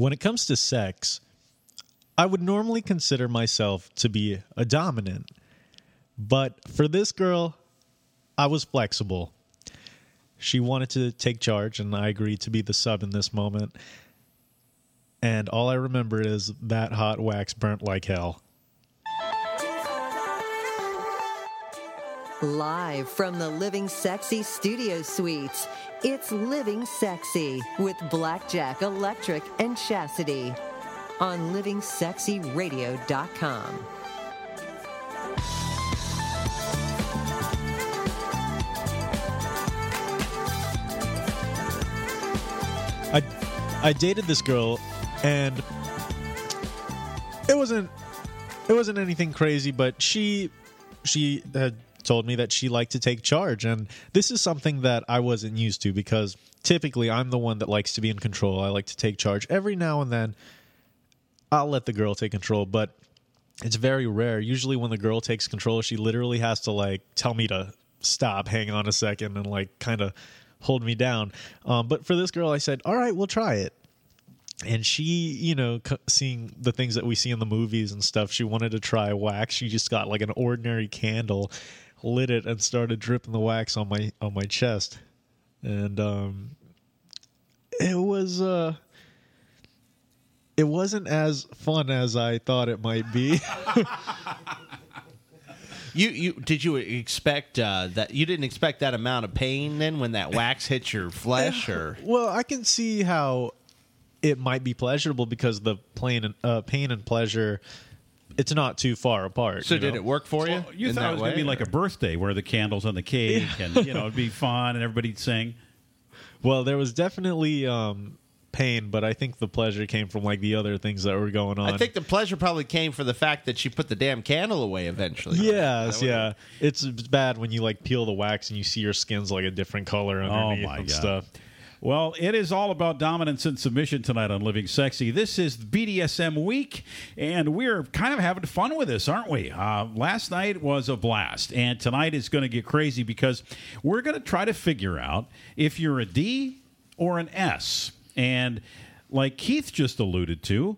when it comes to sex, I would normally consider myself to be a dominant. But for this girl, I was flexible. She wanted to take charge, and I agreed to be the sub in this moment. And all I remember is that hot wax burnt like hell. Live from the Living Sexy Studio Suites, it's Living Sexy with Blackjack Electric and Chastity on livingsexyradio.com. I I dated this girl and it wasn't it wasn't anything crazy, but she she had told me that she liked to take charge and this is something that I wasn't used to because typically I'm the one that likes to be in control. I like to take charge. Every now and then I'll let the girl take control, but it's very rare. Usually when the girl takes control, she literally has to like tell me to stop, hang on a second and like kind of hold me down. Um, but for this girl I said, "All right, we'll try it." and she you know seeing the things that we see in the movies and stuff she wanted to try wax she just got like an ordinary candle lit it and started dripping the wax on my on my chest and um it was uh it wasn't as fun as i thought it might be You you did you expect uh, that? You didn't expect that amount of pain then when that wax hits your flesh, or well i can see how it might be pleasurable because the pain and uh, pain and pleasure it's not too far apart so you did know? it work for you? You thought it was going to way, be like a birthday where the candles on the cake and you know it'd be fun and everybody'd sing. Well, there was definitely um, pain, but I think the pleasure came from like the other things that were going on. I think the pleasure probably came for the fact that she put the damn candle away eventually. Yes, yeah. It's bad when you like peel the wax and you see your skin's like a different color underneath Oh, my and God. stuff. Well, it is all about dominance and submission tonight on Living Sexy. This is BDSM week, and we're kind of having fun with this, aren't we? Uh, last night was a blast, and tonight is going to get crazy because we're going to try to figure out if you're a D or an S. And like Keith just alluded to,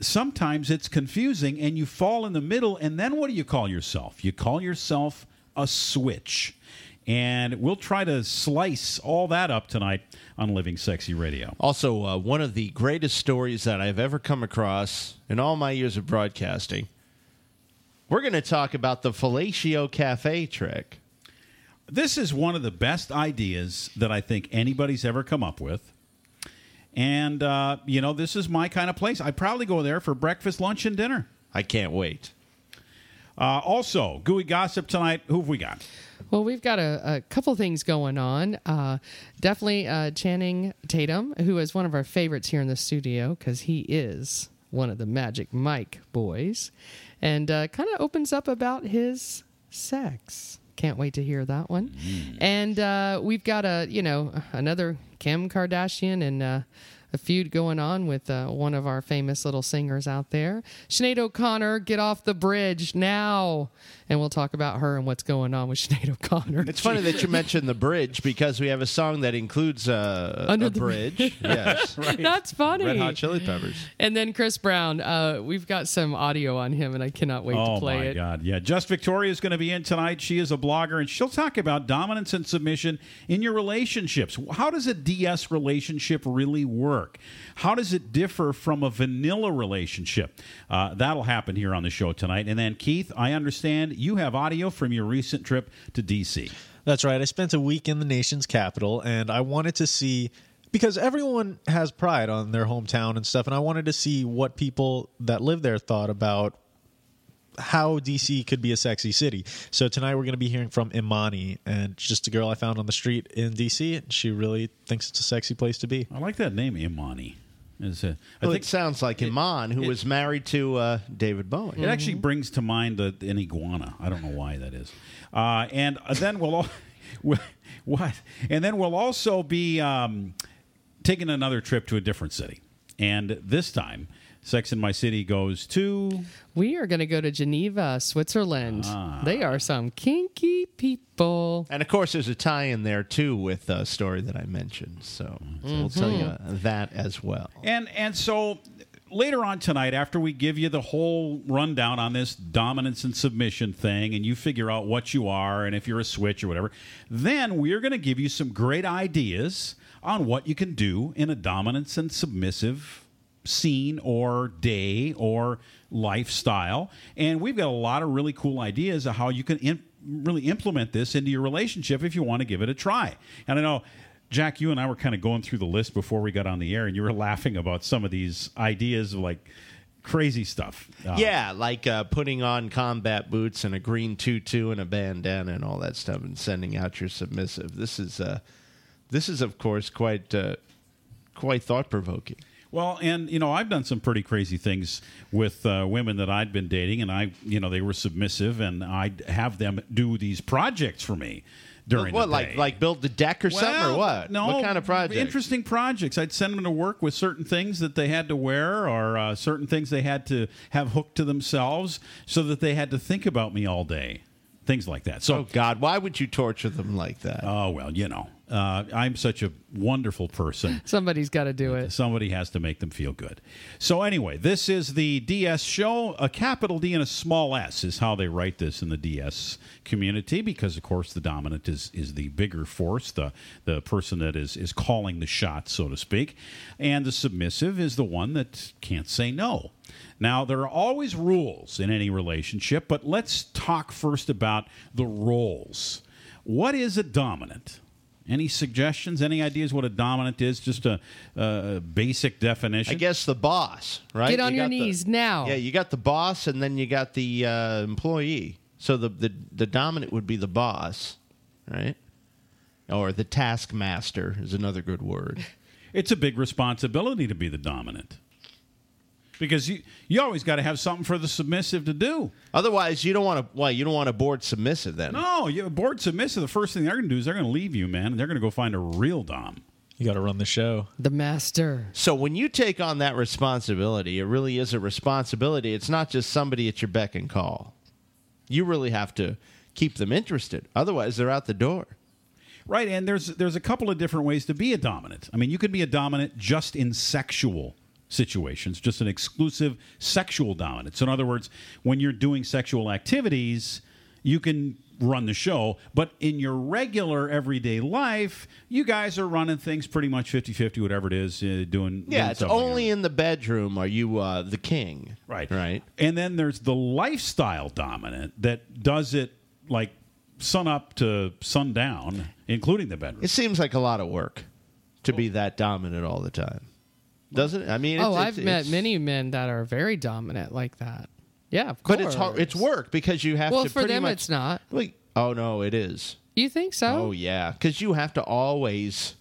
sometimes it's confusing and you fall in the middle, and then what do you call yourself? You call yourself a switch. And we'll try to slice all that up tonight on Living Sexy Radio. Also, uh, one of the greatest stories that I've ever come across in all my years of broadcasting. We're going to talk about the fellatio cafe trick. This is one of the best ideas that I think anybody's ever come up with. And, uh, you know, this is my kind of place. I probably go there for breakfast, lunch, and dinner. I can't wait. Uh, also, gooey gossip tonight. Who have we got? Well, we've got a, a couple things going on. Uh, definitely uh, Channing Tatum, who is one of our favorites here in the studio because he is one of the Magic Mike boys, and uh, kind of opens up about his sex. Can't wait to hear that one. And uh, we've got a you know another Kim Kardashian and. A feud going on with uh, one of our famous little singers out there. Sinead O'Connor, get off the bridge now. And we'll talk about her and what's going on with Sinead O'Connor. It's funny that you mentioned the bridge because we have a song that includes uh, Under a the bridge. yes. That's funny. Red Hot Chili Peppers. And then Chris Brown, uh, we've got some audio on him, and I cannot wait oh to play it. Oh, my. God! Yeah, Just Victoria is going to be in tonight. She is a blogger, and she'll talk about dominance and submission in your relationships. How does a DS relationship really work? How does it differ from a vanilla relationship? Uh, that'll happen here on the show tonight. And then Keith, I understand you have audio from your recent trip to DC. That's right. I spent a week in the nation's capital, and I wanted to see because everyone has pride on their hometown and stuff, and I wanted to see what people that live there thought about how DC could be a sexy city. So tonight we're going to be hearing from Imani, and it's just a girl I found on the street in DC, and she really thinks it's a sexy place to be. I like that name, Imani. Is uh, I Well, think it sounds like Iman, who it- was married to uh, David Bowie. It actually brings to mind a, an iguana. I don't know why that is. Uh, and then we'll, al- we- what? And then we'll also be um, taking another trip to a different city. And this time, Sex in My City goes to. We are going to go to Geneva, Switzerland. Ah. They are some kinky people. And of course, there's a tie-in there too with a story that I mentioned. So, so we'll tell you that as well. And and so later on tonight, after we give you the whole rundown on this dominance and submission thing, and you figure out what you are and if you're a switch or whatever, then we're going to give you some great ideas on what you can do in a dominance and submissive scene or day or lifestyle. And we've got a lot of really cool ideas of how you can in, really implement this into your relationship if you want to give it a try. And I know. Jack, you and I were kind of going through the list before we got on the air, and you were laughing about some of these ideas of like crazy stuff. Uh, Yeah, like uh, putting on combat boots and a green tutu and a bandana and all that stuff, and sending out your submissive. This is, uh, this is of course quite, uh, quite thought provoking. Well, and you know, I've done some pretty crazy things with uh, women that I'd been dating, and I, you know, they were submissive, and I'd have them do these projects for me during what, the like like build the deck or something or what? No, what kind of project? Interesting projects. I'd send them to work with certain things that they had to wear, or uh, certain things they had to have hooked to themselves, so that they had to think about me all day. Things like that. So Oh God, why would you torture them like that? Oh well, you know, uh, I'm such a wonderful person. Somebody's got to do it. Somebody has to make them feel good. So anyway, this is the DS show. A capital D and a small S is how they write this in the DS community, because of course the dominant is is the bigger force, the the person that is is calling the shots, so to speak, and the submissive is the one that can't say no. Now, there are always rules in any relationship, but let's talk first about the roles. What is a dominant? Any suggestions? Any ideas what a dominant is? Just a, a basic definition. I guess the boss, right? Get on You your got the- knees now. Yeah, you got the boss, and then you got the uh, employee. So the, the the dominant would be the boss, right? Or the taskmaster is another good word. It's a big responsibility to be the dominant because you you always got to have something for the submissive to do. Otherwise, you don't want to. Well, you don't want to board submissive then. No, you board submissive. The first thing they're going to do is they're going to leave you, man, and they're going to go find a real dom. You got to run the show. The master. So when you take on that responsibility, it really is a responsibility. It's not just somebody at your beck and call. You really have to keep them interested. Otherwise, they're out the door. Right, and there's there's a couple of different ways to be a dominant. I mean, you could be a dominant just in sexual situations, just an exclusive sexual dominant. So in other words, when you're doing sexual activities, you can run the show, but in your regular everyday life, you guys are running things pretty much 50-50 whatever it is, uh, doing Yeah, it's only in the bedroom are you uh, the king. Right. Right. And then there's the lifestyle dominant that does it like sun up to sundown, including the bedroom. It seems like a lot of work to be that dominant all the time, doesn't it? I mean, oh, it's, I've it's- met it's- many men that are very dominant like that. Yeah, of course. but it's hard, it's work because you have Well, to. for pretty them, much, it's not. Like, oh no, it is. You think so? Oh yeah, because you have to always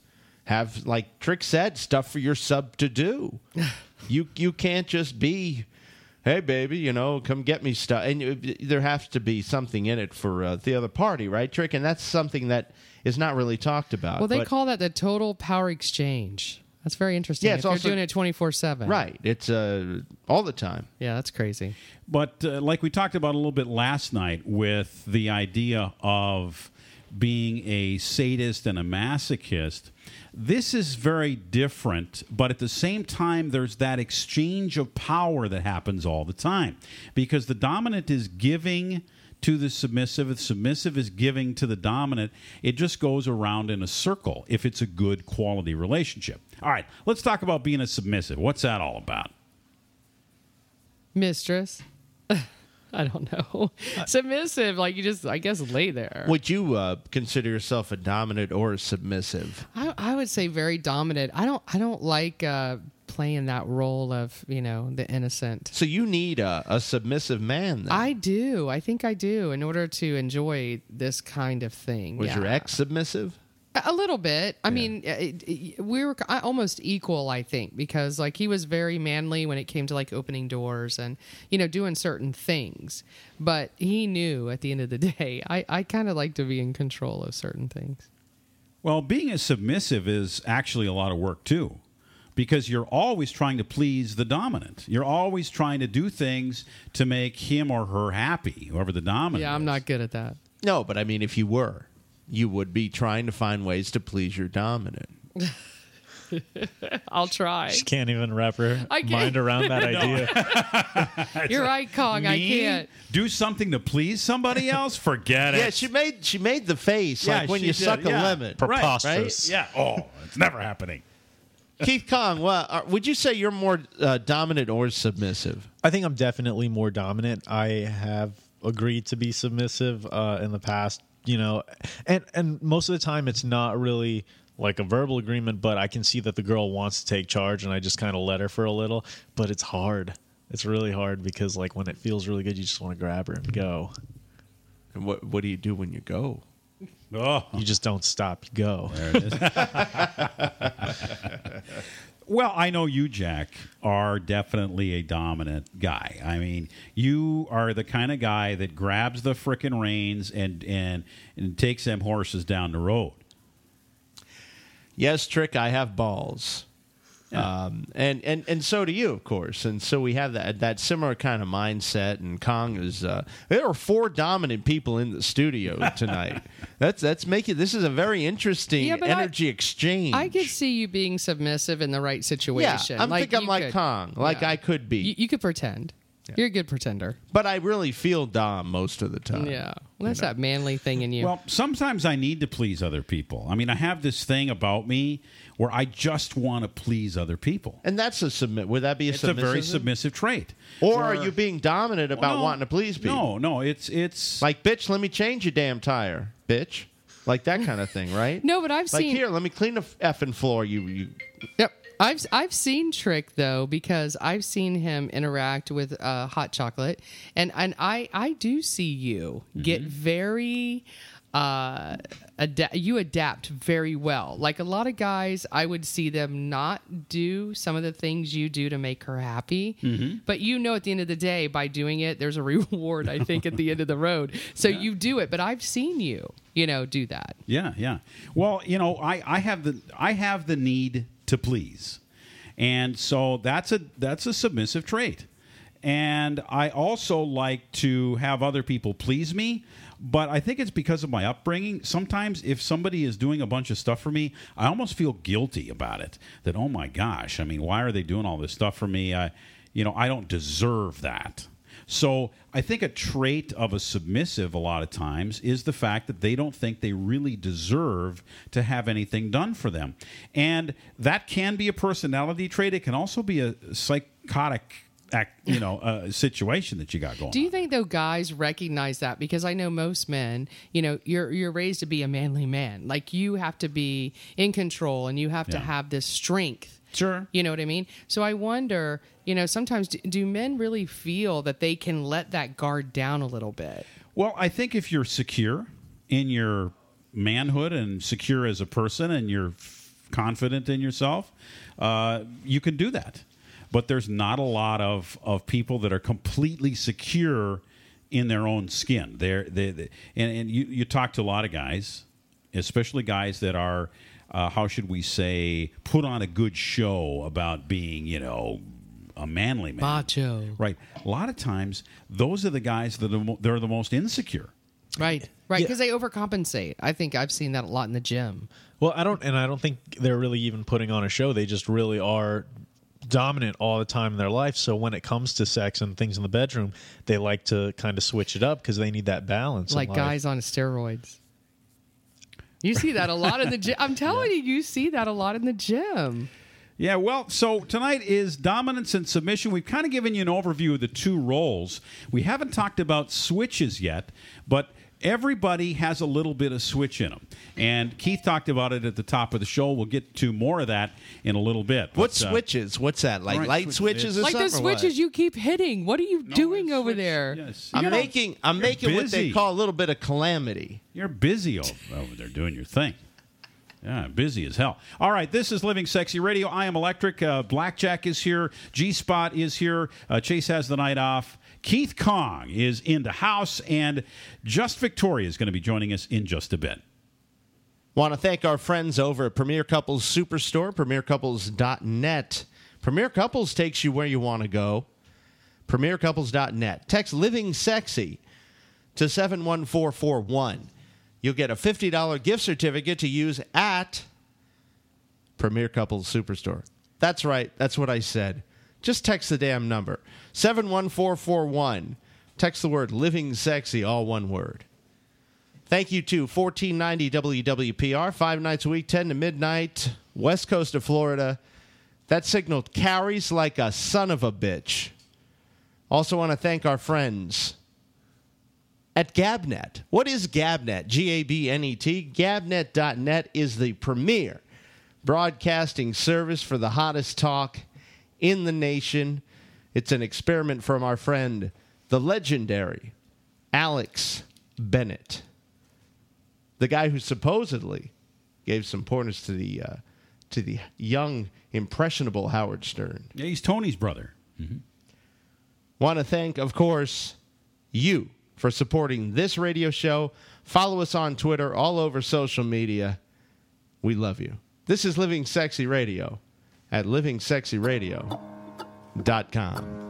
have, like Trick said, stuff for your sub to do. you you can't just be, hey baby, you know, come get me stuff, and you, there has to be something in it for uh, the other party, right, Trick? And that's something that is not really talked about. Well, they but- call that the total power exchange. That's very interesting. Yeah, if it's you're doing it 24 7. right. It's uh, all the time. Yeah, that's crazy. But uh, like we talked about a little bit last night with the idea of being a sadist and a masochist, this is very different. But at the same time, there's that exchange of power that happens all the time because the dominant is giving to the submissive, the submissive is giving to the dominant. It just goes around in a circle if it's a good quality relationship. All right, let's talk about being a submissive. What's that all about? Mistress. I don't know. Submissive, like you just, I guess, lay there. Would you uh, consider yourself a dominant or a submissive? I, I would say very dominant. I don't, I don't like uh, playing that role of, you know, the innocent. So you need a, a submissive man. Then. I do. I think I do in order to enjoy this kind of thing. was yeah. your ex submissive? A little bit. I mean, it, it, we were almost equal, I think, because like he was very manly when it came to like opening doors and you know doing certain things. But he knew at the end of the day, I I kind of like to be in control of certain things. Well, being a submissive is actually a lot of work too, because you're always trying to please the dominant. You're always trying to do things to make him or her happy, whoever the dominant. Yeah, I'm is. not good at that. No, but I mean, if you were, you would be trying to find ways to please your dominant. I'll try. She can't even wrap her I can't. mind around that idea. You're right, Kong. I Me? can't. do something to please somebody else. Forget it. Yeah, she made she made the face Yeah, like when she you did, suck a yeah. lemon. Right, Preposterous. Yeah. Oh, it's never happening. Keith Kong, well, uh, would you say you're more uh, dominant or submissive? I think I'm definitely more dominant. I have agreed to be submissive uh, in the past, you know, and and most of the time it's not really like a verbal agreement, but I can see that the girl wants to take charge, and I just kind of let her for a little. But it's hard. It's really hard because like when it feels really good, you just want to grab her and go. And what what do you do when you go? Oh, You just don't stop. You go. there it is. well, I know you, Jack, are definitely a dominant guy. I mean, you are the kind of guy that grabs the frickin' reins and and and takes them horses down the road. Yes, Trick, I have balls. Um, and, and and so do you, of course. And so we have that that similar kind of mindset. And Kong is uh, there are four dominant people in the studio tonight. that's that's making this is a very interesting Yeah, but I- energy exchange. I could see you being submissive in the right yeah, situation. I like think I'm like could- Kong, like yeah. I could be, You, you could pretend. You're a good pretender. but I really feel Dom most of the time. Yeah. Well, that's that manly thing in you. Well, sometimes I need to please other people. I mean, I have this thing about me where I just want to please other people. and that's a submit. Would that be a It's a very submissive? submissive trait. Or are you being dominant about No, wanting to please people? No, no, it's it's Like, bitch, let me change your damn tire, bitch. Like that kind of thing, right? no, but I've seen. Like seen. here, let me clean the effing floor. You, you. Yep. I've I've seen Trick though because I've seen him interact with uh, hot chocolate, and and I I do see you get very. Uh, ada- you adapt very well. Like a lot of guys, I would see them not do some of the things you do to make her happy. Mm-hmm. But you know, at the end of the day, by doing it, there's a reward. I think at the end of the road. So you do it. But I've seen you, you know, do that. Yeah, yeah. Well, you know, I, I have the I have the need to please, and so that's a that's a submissive trait. And I also like to have other people please me, but I think it's because of my upbringing. Sometimes, if somebody is doing a bunch of stuff for me, I almost feel guilty about it. That oh my gosh, I mean, why are they doing all this stuff for me? I, you know, I don't deserve that. So I think a trait of a submissive a lot of times is the fact that they don't think they really deserve to have anything done for them. And that can be a personality trait. It can also be a psychotic act, you know, uh, situation that you got going. Do you on. think though guys recognize that because I know most men, you know, you're you're raised to be a manly man. Like you have to be in control and you have to have this strength. Sure. You know what I mean? So I wonder, you know, sometimes do, do men really feel that they can let that guard down a little bit? Well, I think if you're secure in your manhood and secure as a person and you're f- confident in yourself, uh, you can do that. But there's not a lot of, of people that are completely secure in their own skin. They're, they, they, and, and you, you talk to a lot of guys, especially guys that are, uh, how should we say, put on a good show about being, you know, a manly man. Macho. Right. A lot of times, those are the guys that are, mo- they're the most insecure. Right. Right. Yeah. Because they overcompensate. I think I've seen that a lot in the gym. Well, I don't, and I don't think they're really even putting on a show. They just really are dominant all the time in their life. So when it comes to sex and things in the bedroom, they like to kind of switch it up because they need that balance. like guys on steroids. You see that a lot in the gym. I'm telling you, you see that a lot in the gym. Yeah, well, so tonight is dominance and submission. We've kind of given you an overview of the two roles. We haven't talked about switches yet, but everybody has a little bit of switch in them. And Keith talked about it at the top of the show. We'll get to more of that in a little bit. What But, uh, switches? What's that? Like right, light switch- switches or Like the something? or what? switches you keep hitting. What are you no, doing over switch- there? Yes. I'm You know, making. I'm you're making what they call a little bit of calamity. You're busy over, over there doing your thing. Yeah, busy as hell. All right, this is Living Sexy Radio. I am Electric. Uh, Blackjack is here. G Spot is here. Uh, Chase has the night off. Keith Kong is in the house, and Just Victoria is going to be joining us in just a bit. Want to thank our friends over at Premier Couples Superstore, premiercouples.net. Premier Couples takes you where you want to go. Premiercouples.net. Text Living Sexy to 71441. You'll get a $50 gift certificate to use at Premier Couples Superstore. That's right. That's what I said. Just text the damn number 71441. Text the word living sexy, all one word. Thank you to 1490 WWPR, five nights a week, 10 to midnight, west coast of Florida. That signal carries like a son of a bitch. Also, want to thank our friends at Gabnet. What is Gabnet? G A B N E T. Gabnet.net is the premier broadcasting service for the hottest talk in the nation. It's an experiment from our friend, the legendary Alex Bennett, the guy who supposedly gave some pointers to the uh, to the young, impressionable Howard Stern. Yeah, he's Tony's brother. Want to thank, of course, you for supporting this radio show. Follow us on Twitter, all over social media. We love you. This is Living Sexy Radio at livingsexyradio.com.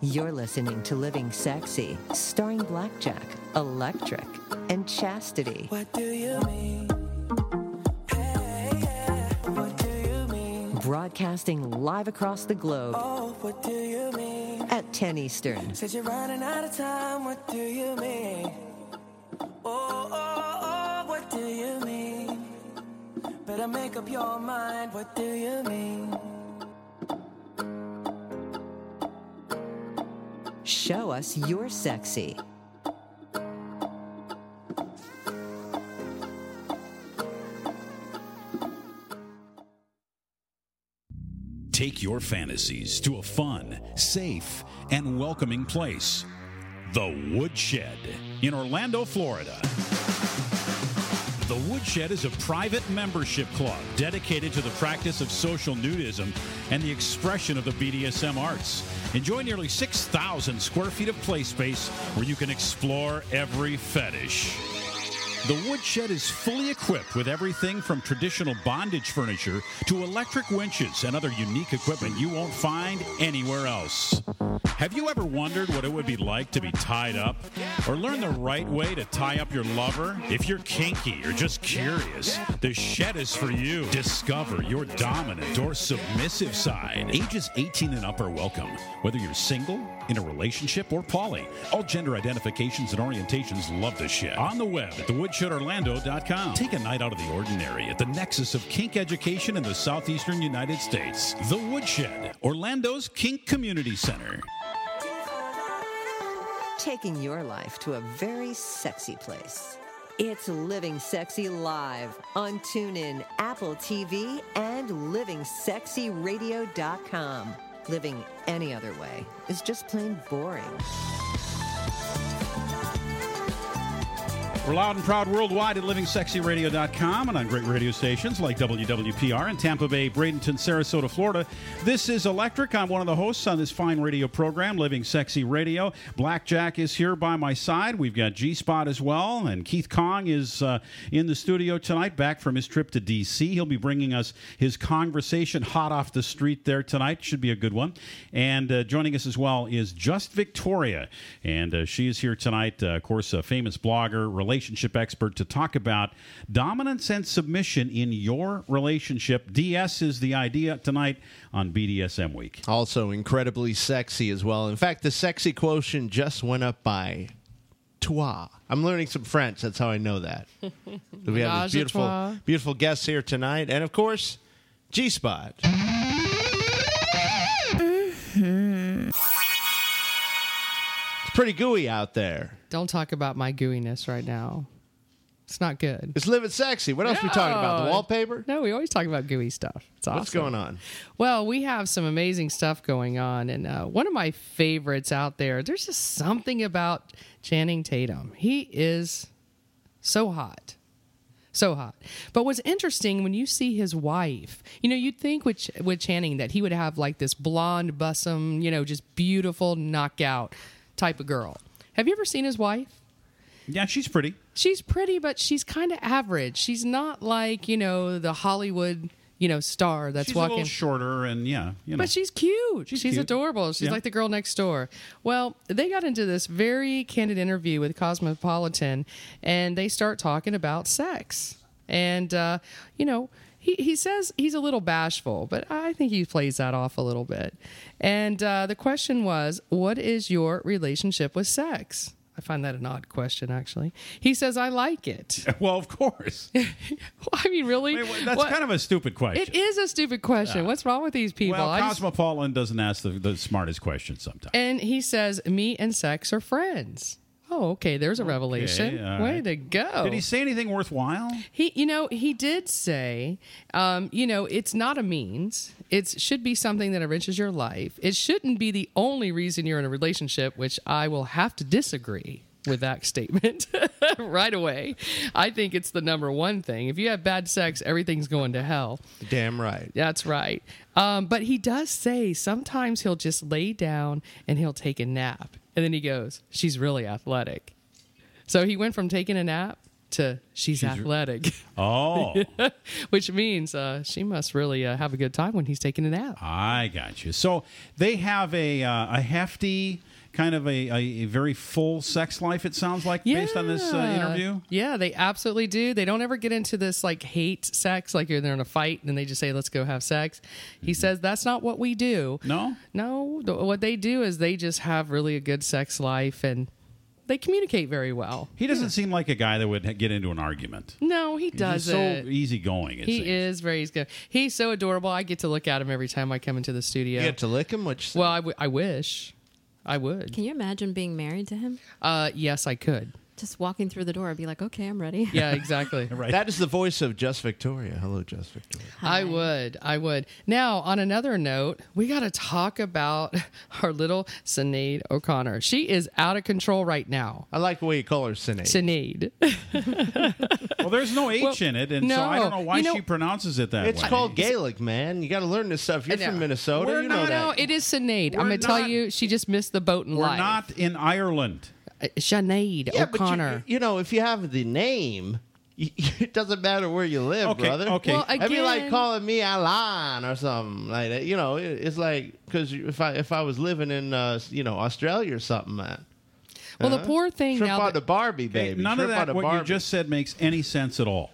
You're listening to Living Sexy, starring Blackjack, Electric, and Chastity. What do you mean? Broadcasting live across the globe Oh, what do you mean? at 10 Eastern. You're running out of time. What do you mean? Oh, oh, oh, what do you mean? Better make up your mind. What do you mean? Show us you're sexy. Take your fantasies to a fun, safe, and welcoming place. The Woodshed in Orlando, Florida. The Woodshed is a private membership club dedicated to the practice of social nudism and the expression of the BDSM arts. Enjoy nearly 6,000 square feet of play space where you can explore every fetish. The Woodshed is fully equipped with everything from traditional bondage furniture to electric winches and other unique equipment you won't find anywhere else. Have you ever wondered what it would be like to be tied up? Or learn the right way to tie up your lover? If you're kinky or just curious, the shed is for you. Discover your dominant or submissive side. Ages 18 and up are welcome. Whether you're single, in a relationship, or poly, all gender identifications and orientations love the shed. On the web at thewoodshed.orlando.com. Take a night out of the ordinary at the nexus of kink education in the southeastern United States. The Woodshed, Orlando's Kink Community Center. taking your life to a very sexy place. It's Living Sexy Live on TuneIn, Apple TV, and livingsexyradio.com. Living any other way is just plain boring. We're loud and proud worldwide at livingsexyradio.com and on great radio stations like WWPR in Tampa Bay, Bradenton, Sarasota, Florida. This is Electric. I'm one of the hosts on this fine radio program, Living Sexy Radio. Blackjack is here by my side. We've got G Spot as well, and Keith Kong is uh, in the studio tonight, back from his trip to D.C. He'll be bringing us his conversation hot off the street there tonight. Should be a good one. And uh, joining us as well is Just Victoria, and uh, she is here tonight. Uh, of course, a famous blogger, relationship expert, to talk about dominance and submission in your relationship. DS is the idea tonight on BDSM Week. Also incredibly sexy as well. In fact, the sexy quotient just went up by trois. I'm learning some French. That's how I know that. we have Menage a these beautiful, beautiful guests here tonight, and of course, G Spot. Pretty gooey out there. Don't talk about my gooiness right now. It's not good. It's living sexy. What else we talking about? The wallpaper? No, we always talk about gooey stuff. It's awesome. What's going on? Well, we have some amazing stuff going on, and uh, one of my favorites out there. There's just something about Channing Tatum. He is so hot, so hot. But what's interesting when you see his wife, you know, you'd think with with Channing that he would have like this blonde, bussum, you know, just beautiful knockout type of girl. Have you ever seen his wife? Yeah, she's pretty. She's pretty, but she's kind of average. She's not like you know the Hollywood you know star that's she's a walking. little shorter, and yeah, you know. But she's cute. She's, cute. adorable. She's Yeah. like the girl next door. Well, they got into this very candid interview with Cosmopolitan, and they start talking about sex. And uh, you know, he he says he's a little bashful, but I think he plays that off a little bit. And uh, the question was, "What is your relationship with sex?" I find that an odd question, actually. He says, "I like it." well, of course. I mean, really? Wait, wait, that's What- kind of a stupid question. It is a stupid question. What's wrong with these people? well, I just- Cosmopolitan doesn't ask the, the smartest questions sometimes. And he says, "Me and sex are friends." Oh, okay. There's a revelation. all Way right. to go. Did he say anything worthwhile? He, you know, he did say, um, you know, it's not a means. It should be something that enriches your life. It shouldn't be the only reason you're in a relationship, which I will have to disagree with that statement right away. I think it's the number one thing. If you have bad sex, everything's going to hell. Damn right. That's right. Um, but he does say sometimes he'll just lay down and he'll take a nap. And then he goes, She's really athletic. So he went from taking a nap to she's, athletic, Oh, which means uh, she must really uh, have a good time when he's taking a nap. I got you. So they have a uh, a hefty kind of a, a, a very full sex life. It sounds like based on this uh, interview. Yeah, they absolutely do. They don't ever get into this like hate sex, like you're they're in a fight and they just say, let's go have sex. He says, that's not what we do. No. No, the, what they do is they just have really a good sex life and they communicate very well. He doesn't seem like a guy that would get into an argument. No, he doesn't. so easygoing. It he seems. is very good. He's so adorable. I get to look at him every time I come into the studio. You get to lick him, which well, I, w- I wish. I would. Can you imagine being married to him? Uh, yes, I could. Just walking through the door, I'd be like, okay, I'm ready. Yeah, exactly. right. that is the voice of Just Victoria. Hello, Just Victoria. I would. I would. Now, on another note, we got to talk about our little Sinead O'Connor. She is out of control right now. I like the way you call her Sinead. Sinead. well, there's no H Well, in it, and so I don't know why You know- she pronounces it that It's way. It's called Gaelic, man. You got to learn this stuff. You're from Minnesota. We're you know not- that. no, it is Sinead. I'm going to tell you, she just missed the boat in We're life. not in Ireland. Uh, Sinead yeah, but O'Connor. you, you know, if you have the name, it doesn't matter where you live, Okay, brother. okay. Well, That'd be like calling me Alan or something like that. You know, it's like because if I if I was living in uh, you know Australia or something, man. well, the Huh? poor thing Shrimp now. on that- the Barbie, Okay, baby. None Shrimp of that, the what you just said, makes any sense at all.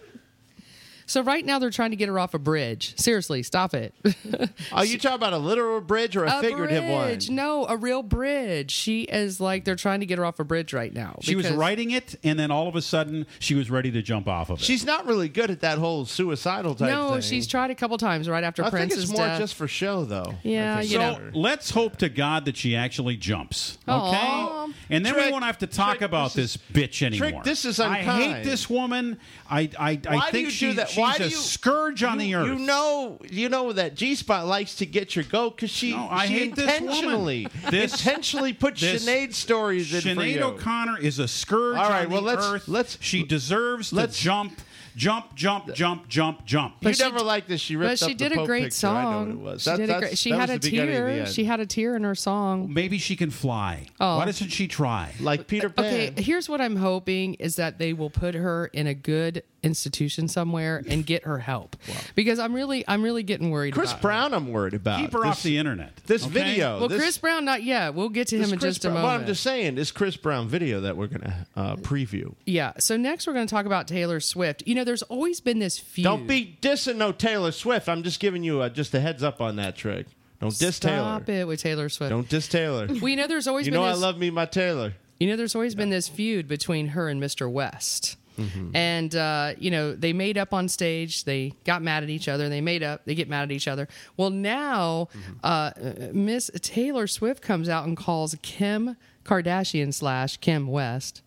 So right now they're trying to get her off a bridge. Seriously, stop it. Are oh, you talking about a literal bridge or a, figurative bridge. one? No, a real bridge. She is like they're trying to get her off a bridge right now. She was writing it, and then all of a sudden, she was ready to jump off of it. She's not really good at that whole suicidal type thing. No, thing. she's tried a couple times right after I think it's more death. just for show, though. Yeah, I think you so know. let's hope to God that she actually jumps. Okay, Aw. and then we won't have to talk Trick, about this this, bitch anymore. Trick, this is I hate this woman. I I, I Why think you she, that? Why a do you- scourge on the earth. You know, you know that G Spot likes to get your goat because she, No, I she hate this woman. intentionally, This- intentionally put this- Sinead stories in for Sinead you. O'Connor is a scourge All right, on well, the let's- earth. let's- she deserves let's- to jump, jump, jump, jump, jump, jump. you she never d- liked this. She but she up the did a great picture. I know what it song. was. She That- did a great. She had a the beginning of the tear. She had a tear in her song. Maybe she can fly. Oh. Why doesn't she try? like Peter Pan. Okay, here's what I'm hoping is that they will put her in a good institution somewhere and get her help because I'm really I'm really getting worried. Chris about her. Brown, I'm worried about. Keep her this, off the internet. This okay? video. Well, this, Chris Brown, not yet. We'll get to him in Chris just a Brown- moment. Well, I'm just saying, this Chris Brown video that we're going to uh, preview. yeah. So next we're going to talk about Taylor Swift. You know, there's always been this feud. Don't be dissing no Taylor Swift. I'm just giving you a, just a heads up on that trick. Don't diss Taylor. Stop it with Taylor Swift. Don't diss Taylor. Well, you know, there's always you been know I love me my Taylor. You know, there's always been this feud between her and Mr. West. Mm-hmm. And, uh, you know, they made up on stage. They got mad at each other. They made up. They get mad at each other. Well, now Mm-hmm. uh, Miss Taylor Swift comes out and calls Kim Kardashian slash Kim West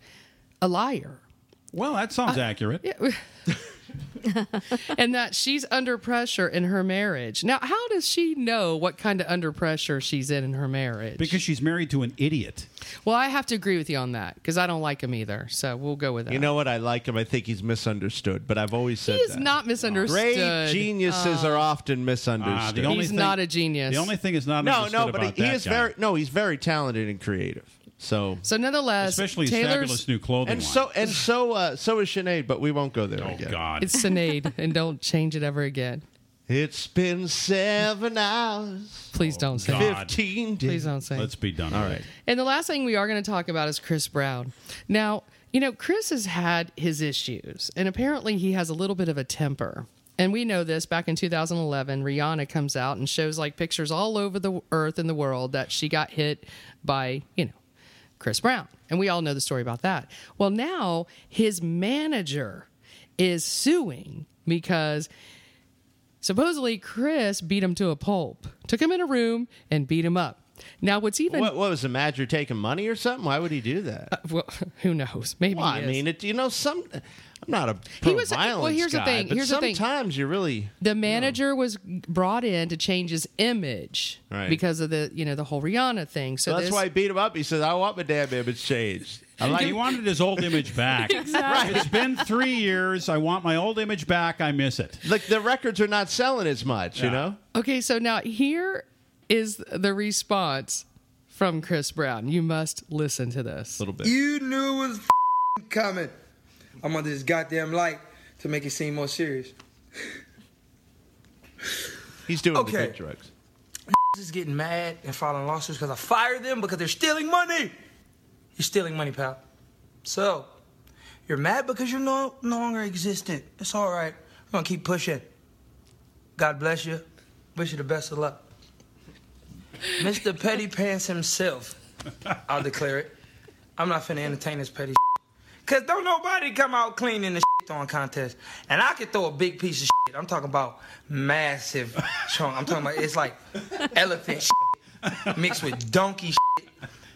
a liar. Well, that sounds accurate. and that she's under pressure in her marriage. Now, how does she know what kind of under pressure she's in in her marriage? Because she's married to an idiot. well, I have to agree with you on that because I don't like him either. So we'll go with that. You know what? I like him. I think he's misunderstood, but I've always said he is that. not misunderstood. Great geniuses uh, are often misunderstood. The He's thing- not a genius. The only thing is not no, understood no, but he, about he that is guy. very no. He's very talented and creative. So So nonetheless, Especially Taylor's fabulous new clothing and line. so and so uh, so is Sinead, but we won't go there oh again. God. it's Sinead, and don't change it ever again. It's been seven hours, Please don't say. it. God. fifteen days. Please don't say. Let's be done. All with right. it. And the last thing we are going to talk about is Chris Brown. Now, you know, Chris has had his issues, and apparently he has a little bit of a temper. And we know this back in 2011, Rihanna comes out and shows like pictures all over the earth and the world that she got hit by, you know, Chris Brown. And we all know the story about that. Well, now his manager is suing because supposedly Chris beat him to a pulp, took him in a room and beat him up. Now, what's even What, what was the manager taking money or something? Why would he do that? Uh, well, who knows? Maybe Well, I mean, it, you know, some. I'm not a He pro was- well, violence here's the thing, but here's the thing. sometimes you really. the manager was brought in to change his image Right. because of the you know the whole Rihanna thing. So that's this, why he beat him up. He says, "I want my damn image changed." I like. He wanted his old image back. exactly. It's been three years. I want my old image back. I miss it. like the records are not selling as much. You know. Okay, so now here is the response from Chris Brown. You must listen to this. A little bit. You knew it was f***ing coming. I'm under this goddamn light to make it seem more serious. He's doing the Okay. good drugs. is getting mad and filing lawsuits because I fired them because they're stealing money. You're stealing money, pal. So, you're mad because you're no, no longer existent. It's all right. I'm going to keep pushing. God bless you. Wish you the best of luck. Mr. Petty Pants himself, I'll declare it. I'm not finna entertain this petty Cause don't nobody come out clean in the throwing contest. And I could throw a big piece of shit. I'm talking about massive chunk. I'm talking about it's like elephant shit mixed with donkey shit.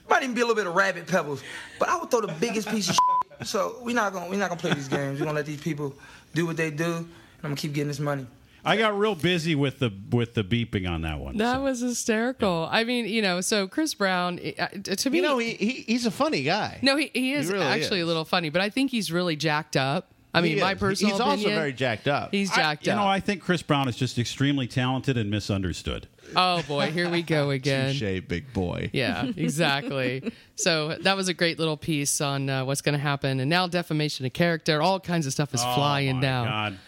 Might even be a little bit of rabbit pebbles. But I would throw the biggest piece of shit. So we're not gonna we're not gonna play these games. We're gonna let these people do what they do, and I'm gonna keep getting this money. I got real busy with the with the beeping on that one. That so. was hysterical. I mean, you know, so Chris Brown, uh, to me, You know, he, he he's a funny guy. no, he, he is really actually is. a little funny, but I think he's really jacked up. I mean, my is. personal He's opinion, also very jacked up. He's I- jacked you up. know, I think Chris Brown is just extremely talented and misunderstood. oh boy, here we go again. Touche, big boy. Yeah, exactly. so that was a great little piece on uh, what's going to happen, and now defamation of character, all kinds of stuff is flying oh my down. God.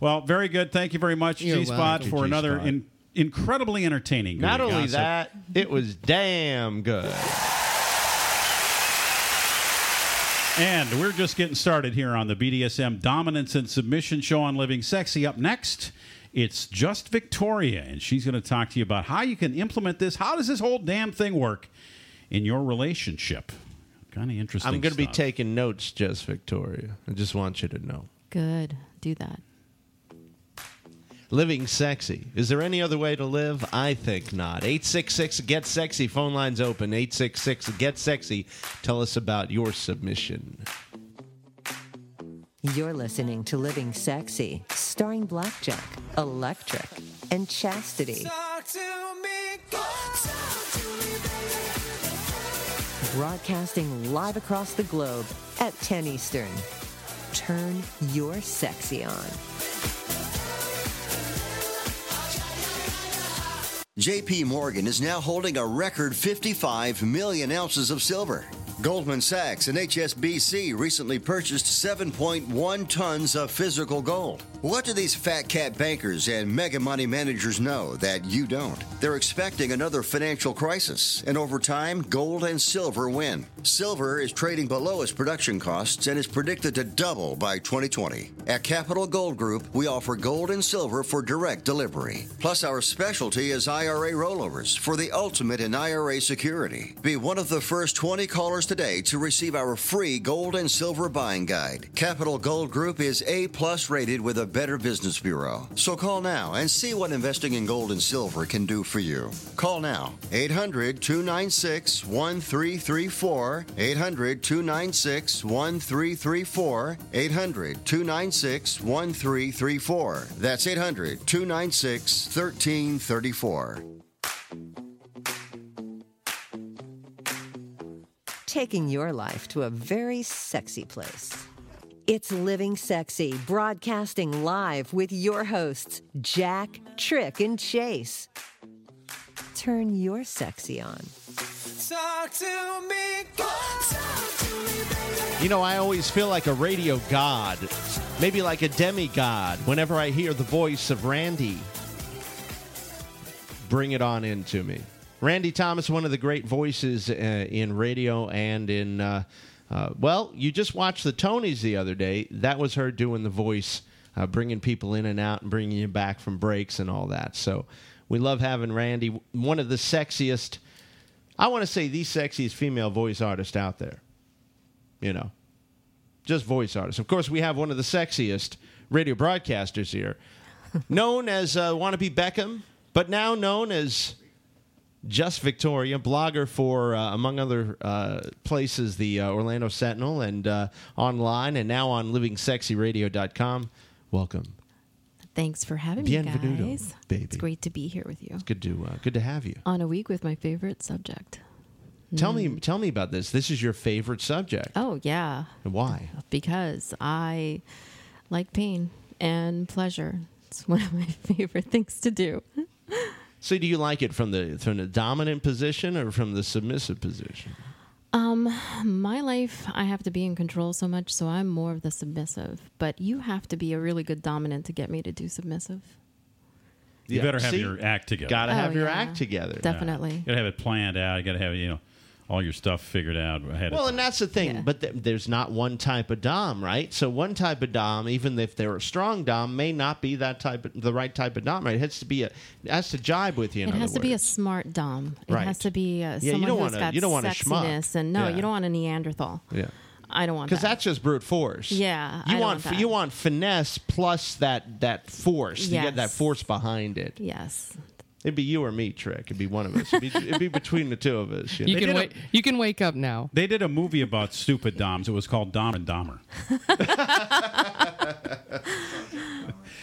Well, very good. Thank you very much, G Spot, for G-Spot. another in, incredibly entertaining. Not only Gossip. that, it was damn good. And we're just getting started here on the BDSM Dominance and Submission Show on Living Sexy. Up next, it's just Victoria, and she's going to talk to you about how you can implement this. How does this whole damn thing work in your relationship? Kind of interesting. I'm going to be taking notes, just Victoria. I just want you to know. Good. Do that. Living sexy. Is there any other way to live? I think not. 866 Get Sexy. Phone lines open. 866 Get Sexy. Tell us about your submission. You're listening to Living Sexy, starring Blackjack, Electric, and Chastity. Talk to me, talk to me, baby. Broadcasting live across the globe at 10 Eastern. Turn your sexy on. JP Morgan is now holding a record 55 million ounces of silver. Goldman Sachs and HSBC recently purchased 7.1 tons of physical gold. What do these fat cat bankers and mega money managers know that you don't? They're expecting another financial crisis, and over time, gold and silver win. Silver is trading below its production costs and is predicted to double by 2020. At Capital Gold Group, we offer gold and silver for direct delivery. Plus, our specialty is IRA rollovers for the ultimate in IRA security. Be one of the first 20 callers today to receive our free gold and silver buying guide. Capital Gold Group is A plus rated with a Better Business Bureau. So call now and see what investing in gold and silver can do for you. Call now 800 296 1334. 800 296 1334. 800 296 1334. That's 800 296 1334. taking your life to a very sexy place. It's Living Sexy, broadcasting live with your hosts, Jack, Trick, and Chase. Turn your sexy on. Talk to me. Talk to me. You know, I always feel like a radio god, maybe like a demigod, whenever I hear the voice of Randy. Bring it on into me. Randy Thomas, one of the great voices uh, in radio and in, uh, uh, well, you just watched the Tonys the other day. That was her doing the voice, uh, bringing people in and out and bringing you back from breaks and all that. So we love having Randy, one of the sexiest, I want to say the sexiest female voice artist out there you know, just voice artists. Of course, we have one of the sexiest radio broadcasters here, known as uh, Wannabe Beckham, but now known as Just Victoria, blogger for, uh, among other uh, places, the uh, Orlando Sentinel and uh, online, and now on livingsexyradio.com. Welcome. Thanks for having Bienvenuto, me, guys. baby. It's great to be here with you Good to uh, good to have you. on a week with my favorite subject. Tell me tell me about this. This is your favorite subject. Oh yeah, Why? because I like pain and pleasure. It's one of my favorite things to do. So do you like it from the from the dominant position or from the submissive position? Um, my life, I have to be in control so much, so I'm more of the submissive. But you have to be a really good dominant to get me to do submissive. You Yeah, better have see? your act together. Got to Oh, have your yeah. act together. Definitely. You gotta have it planned out. You gotta have you know all your stuff figured out ahead Well, of and that's the thing. Yeah. But th- there's not one type of dom, right? So one type of dom, even if they're a strong dom, may not be that type of the right type of dom. Right? It has to be a it has to jibe with you. In It has other to be a smart dom. It Right. has to be uh, you someone don't who's wanna- got you don't want a schmuck. sexiness, and no, Yeah. you don't want a Neanderthal. yeah. I don't want Because that. that's just brute force. Yeah, I you don't want, want f- you want finesse plus that that force. You get that force behind it. yes. It'd be you or me, Trick. It'd be one of us. It'd be, it'd be between the two of us. You You can did a- wait. You can wake up now. they did a movie about stupid doms. It was called Dom and Dahmer.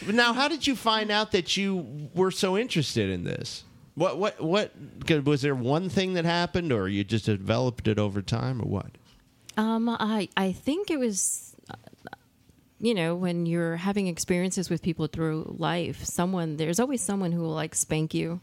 Now, how did you find out that you were so interested in this? What what what? 'cause Was there one thing that happened, or you just developed it over time, or what? Um, I I think it was, you know, when you're having experiences with people through life, someone there's always someone who will like spank you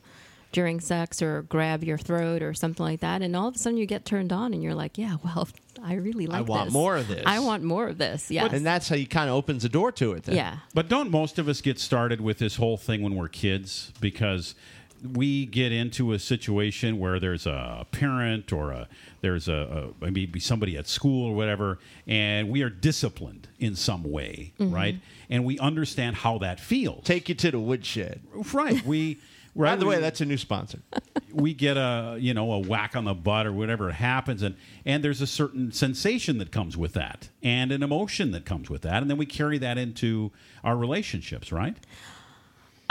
during sex or grab your throat or something like that, and all of a sudden you get turned on and you're like, yeah, well, I really like. This. I want this. more of this. I want more of this. Yeah, And that's how you kind of opens the door to it. Then. yeah. But don't most of us get started with this whole thing when we're kids because we get into a situation where there's a parent or a there's a, a maybe somebody at school or whatever, and we are disciplined in some way, mm-hmm. right? And we understand how that feels. Take you to the woodshed. right. We. Right. By Right, the way, that's a new sponsor. we get a you know a whack on the butt or whatever happens and and there's a certain sensation that comes with that and an emotion that comes with that and then we carry that into our relationships right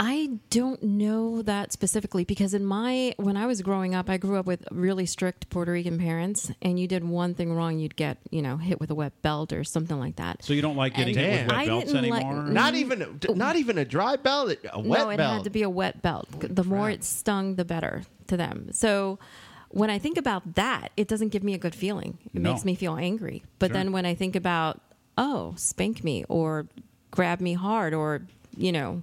I don't know that specifically because in my when I was growing up, I grew up with really strict Puerto Rican parents, and you did one thing wrong, you'd get you know hit with a wet belt or something like that. so you don't like getting And hit with wet I belts didn't like- anymore Not even oh. not even a dry belt, a wet no, it belt. had to be a wet belt. the more it stung, the better to them. So when I think about that, it doesn't give me a good feeling. It No. makes me feel angry. But Sure. then when I think about oh, spank me or grab me hard or you know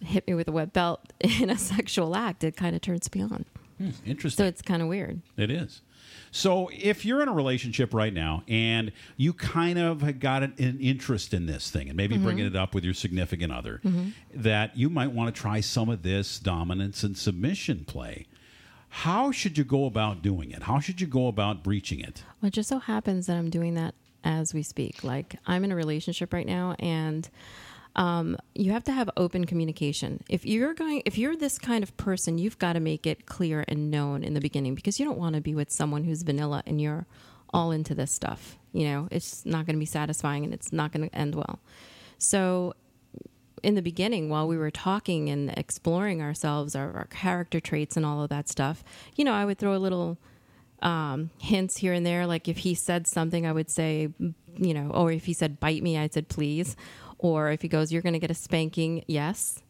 hit me with a wet belt in a sexual act, it kind of turns me on. Hmm, interesting So it's kind of weird. It is. So if you're in a relationship right now and you kind of got an, an interest in this thing and maybe mm-hmm. bringing it up with your significant other, mm-hmm. that you might want to try some of this dominance and submission play. How should you go about doing it? How should you go about breaching it? Well, it just so happens that I'm doing that as we speak. Like I'm in a relationship right now, and um, you have to have open communication. If you're going, if you're this kind of person, you've got to make it clear and known in the beginning because you don't want to be with someone who's vanilla and you're all into this stuff. You know, it's not going to be satisfying and it's not going to end well. So in the beginning while we were talking and exploring ourselves our, our character traits and all of that stuff you know i would throw a little um, hints here and there like if he said something i would say you know or if he said bite me i said please or if he goes you're going to get a spanking yes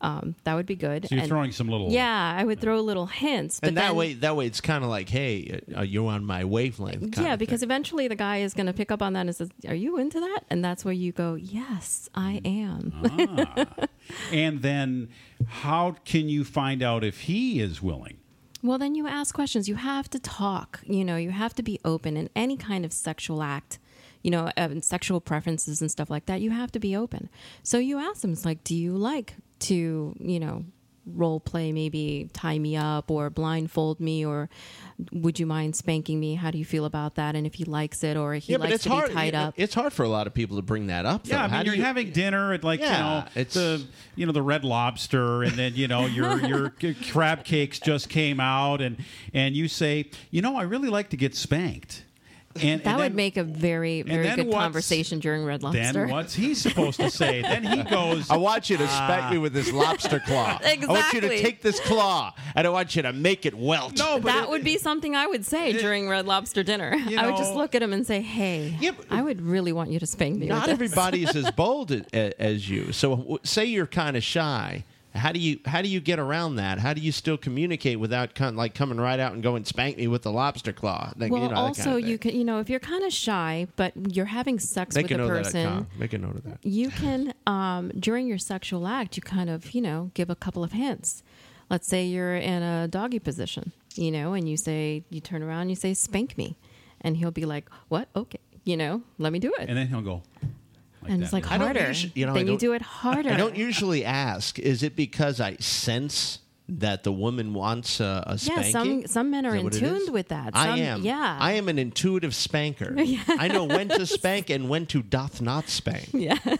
um, that would be good So you're And- throwing some little yeah i would throw little hints but and that then- way, that way, it's kind of like, hey, uh, you're on my wavelength. kind yeah, of because thing. eventually the guy is going to pick up on that and says, "Are you into that?" And that's where you go, "Yes, I am." Ah. and then how can you find out if he is willing? Well, then you ask questions. You have to talk. You know, you have to be open in any kind of sexual act. You know, uh, sexual preferences and stuff like that. You have to be open. So you ask them, it's like, do you like to, you know, role play, maybe tie me up or blindfold me, or would you mind spanking me? How do you feel about that? And if he likes it or he yeah, likes it's to hard. be tied up. It's hard for a lot of people to bring that up. Yeah. I mean, do you're you- having dinner at like Yeah, you know it's- the you know the Red Lobster, and then you know your your crab cakes just came out, and and you say, you know, I really like to get spanked, and that and would then- make a very, very good conversation during Red Lobster. Then what's he supposed to say? then he goes, I want you to uh, spank me with this lobster claw. Exactly. I want you to take this claw and I want you to make it welt. no, but that it- would be something I would say during Red Lobster dinner. You I would just look at him and say, "Hey, Yeah, but- I would really want you to spank me." with Not this." everybody's as bold a- a- as you. So, say you're kind of shy. How do you how do you get around that? How do you still communicate without kind like coming right out and going spank me with the lobster claw? Like, Well, you know, also kind of you can, you know, if you're kind of shy, but you're having sex make with a a note of that. person, Make a note of that. you can um, during your sexual act, you kind of, you know, give a couple of hints. Let's say you're in a doggy position, you know, and you say, you turn around, and you say, "Spank me," and he'll be like, "What? Okay, you know, let me do it." and then he'll go. Like and that. it's like I harder. usu- you know, then you don't- it harder. I don't usually ask. Is it because I sense that the woman wants a Yeah, spanking? some some men are in what tuned with that. I am. Yeah, I am an intuitive spanker. I know when to spank and when to doth not spank. Yes.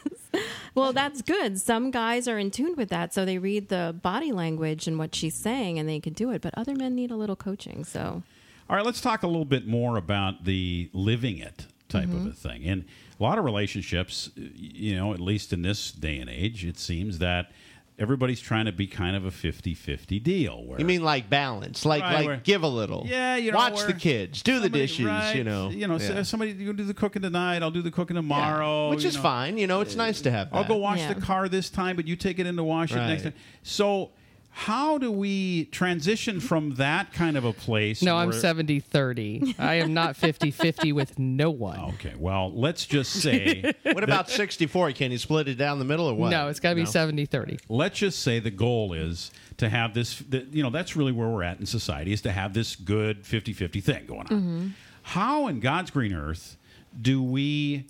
Well, that's good. Some guys are in tune with that, so they read the body language and what she's saying, and they can do it. But other men need a little coaching. So All right, let's talk a little bit more about the living it type Mm-hmm. of a thing. And a lot of relationships, you know, at least in this day and age, it seems that everybody's trying to be kind of a 50-50 deal where You mean like balance, like Right, like where- give a little. Yeah, you know, watch the kids, do the dishes. right, You know, you know. Yeah. Somebody you do the cooking tonight. I'll do the cooking Yeah. tomorrow, which is know. fine. You know, it's nice to have. I'll go wash Yeah. the car this time, but you take it in to wash it next time. So, how do we transition from that kind of a place? No, I'm where- 70 30. I am not 50 50 with no one. Okay, well, let's just say What about sixty four? Can you split it down the middle or what? No, it's got to be No? 70 30. let's just say the goal is to have this that, you know that's really where we're at in society is to have this good 50-50 thing going on mm-hmm. how in god's green earth do we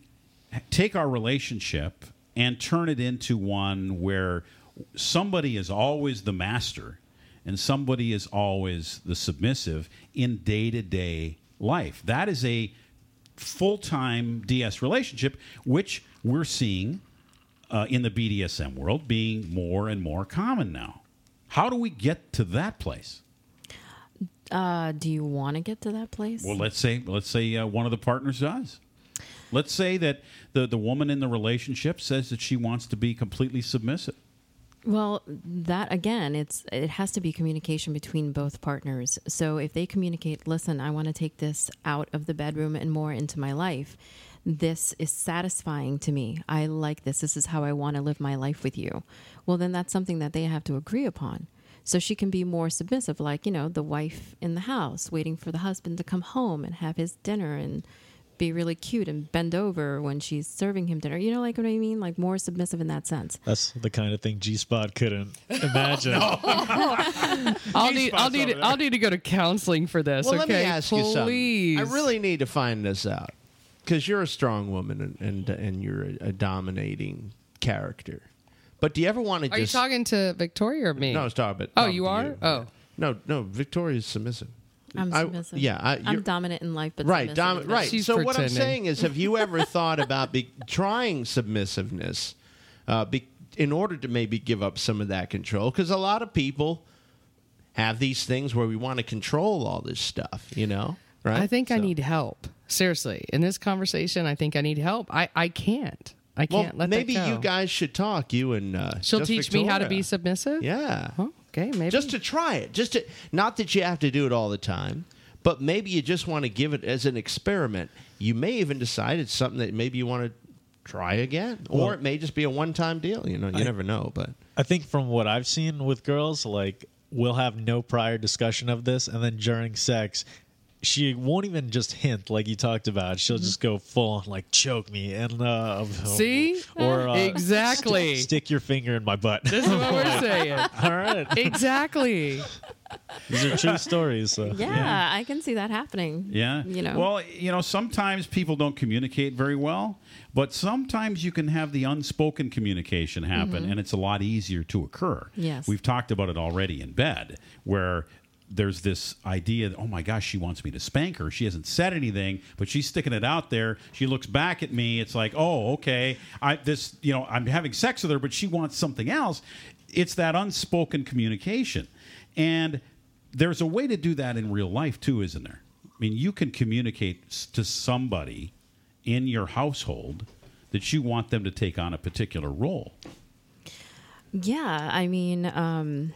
take our relationship and turn it into one where somebody is always the master and somebody is always the submissive in day-to-day life that is a full-time ds relationship which we're seeing uh, in the BDSM world being more and more common now. How do we get to that place? uh, do you want to get to that place? Well, let's say let's say uh, one of the partners does. Let's say that the the woman in the relationship says that she wants to be completely submissive. Well, that again, it's it has to be communication between both partners. So if they communicate, listen, I want to take this out of the bedroom and more into my life. This is satisfying to me. I like this. This is how I want to live my life with you. Well, then that's something that they have to agree upon. So she can be more submissive, like, you know, the wife in the house waiting for the husband to come home and have his dinner and be really cute and bend over when she's serving him dinner. You know, like what I mean? Like more submissive in that sense. That's the kind of thing G Spot couldn't imagine. I'll need, I'll need, I'll need to go to counseling for this. Well, okay, let me ask you something. Please. I really need to find this out because you're a strong woman and and, and you're a, a dominating character. But do you ever want to Are you talking to Victoria or me? no, stop it. Oh, you to are? Oh. no, no. Victoria's submissive. I'm I- submissive. yeah, I- I'm dominant in life, but right, submissive dom- right. She's so what I'm saying is, have you ever thought about be- trying submissiveness uh, be- in order to maybe give up some of that control? Because a lot of people have these things where we want to control all this stuff. You know, right? I think I need help. Seriously, in this conversation, I think I need help. I, I can't. I can't let maybe that go. you guys should talk. You and uh, She'll just teach me how to be submissive. Yeah. Huh? Okay, maybe. just to try it. Just to not that you have to do it all the time, but maybe you just want to give it as an experiment. You may even decide it's something that maybe you want to try again, or Well- it may just be a one-time deal. You know, you never know. But I think from what I've seen with girls, like we'll have no prior discussion of this, and then during sex, she won't even just hint like you talked about. She'll just go full on like choke me and uh, See? or uh, exactly. stick your finger in my butt. this is what we're saying. All right. exactly. These are true stories. So. Yeah, I can see that happening. Yeah. You know. Well, you know, sometimes people don't communicate very well, but sometimes you can have the unspoken communication happen and it's a lot easier to occur. Mm-hmm. Yes. We've talked about it already in bed where there's this idea that, oh my gosh, she wants me to spank her. She hasn't said anything, but she's sticking it out there. She looks back at me. It's like, oh, okay. I this, you know, I'm having sex with her, but she wants something else. It's that unspoken communication. And there's a way to do that in real life too, isn't there? I mean, you can communicate to somebody in your household that you want them to take on a particular role. Yeah, I mean, um,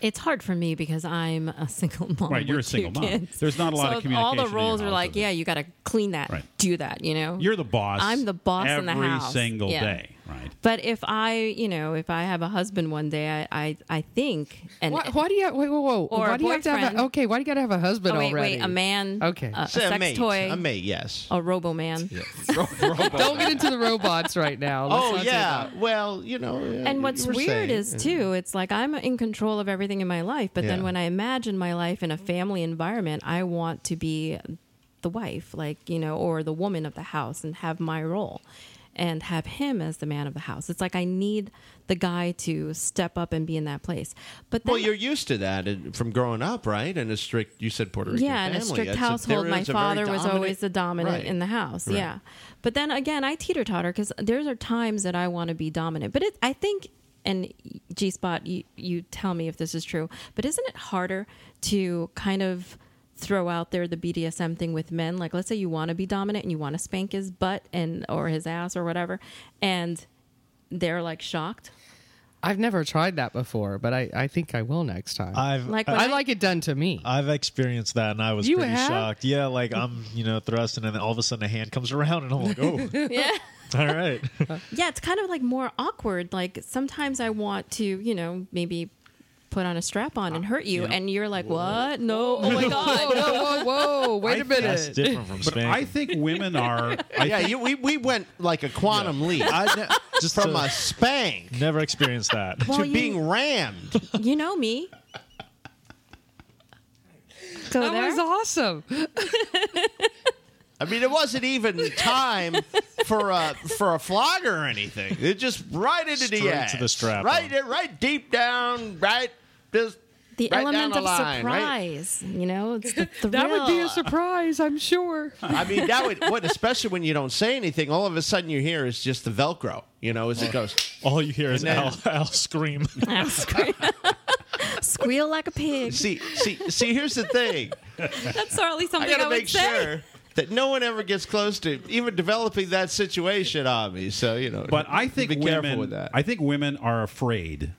it's hard for me because I'm a single mom. Right, you're a single mom. kids. There's not a lot so of communication. All the roles are like, yeah, you got to clean that, Right. do that. You know, You're the boss. I'm the boss every in the house. Every single Yeah. day, right? But if I, you know, if I have a husband one day, I, I, I think, and Why, why do you? Wait, whoa, whoa. Or why a do you have to have a? Okay, why do you got to have a husband oh, wait, already? wait, a man, Okay. a, a Say a sex mate. toy, A mate, yes. a robo man. Don't get into the robots right now. Let's Oh yeah. Well, you know. uh, And what's weird saying, is too, it's like I'm in control of everything in my life, but then when I imagine my life in a family environment, I want to be the wife, like, you know, or the woman of the house and have my role and have him as the man of the house. It's like I need the guy to step up and be in that place. But then Well, you're used to that from growing up, right? In a strict, you said Puerto Rican yeah, in family. a strict a- household, there my a father was always the dominant Right. in the house. Right. Yeah, but then again, I teeter totter because there's are times that I want to be dominant. But it, I think, and G Spot, you, you tell me if this is true. But isn't it harder to kind of throw out there the BDSM thing with men? Like, let's say you want to be dominant and you want to spank his butt and or his ass or whatever, and they're like shocked. I've never tried that before, but I, I think I will next time. I've Like I, I like it done to me. I've experienced that, and I was You pretty have? shocked. Yeah, like I'm, you know, thrusting, and then all of a sudden a hand comes around, and I'm like, oh, Yeah. all right. yeah, it's kind of like more awkward. Like sometimes I want to, you know, maybe put on a strap on and uh, hurt you, and you're like, "What? No! Oh my god!" whoa, whoa, whoa! Wait a That's minute. different from But. I think women are. I Yeah, think- you, we, we went like a quantum leap I ne- just from to- a spank never experienced that. Well, to you- being rammed. You know me. Go That there. was awesome. I mean, it wasn't even time for a for a flogger or anything. It just right into Straight the to ass, the strap right, on. right deep down, right, just the right down element the of line, right? surprise. You know, it's the thrill. That would be a surprise, I'm sure. I mean, that would what, especially when you don't say anything. All of a sudden, you hear is just the Velcro. You know, as it goes. All you hear is And then- Al, Al scream. Squeal. Squeal like a pig. See, see, see. Here's the thing. That's hardly something I, gotta would make say. sure that no one ever gets close to even developing that situation on me. So you know, But I think women, with that. I think women are afraid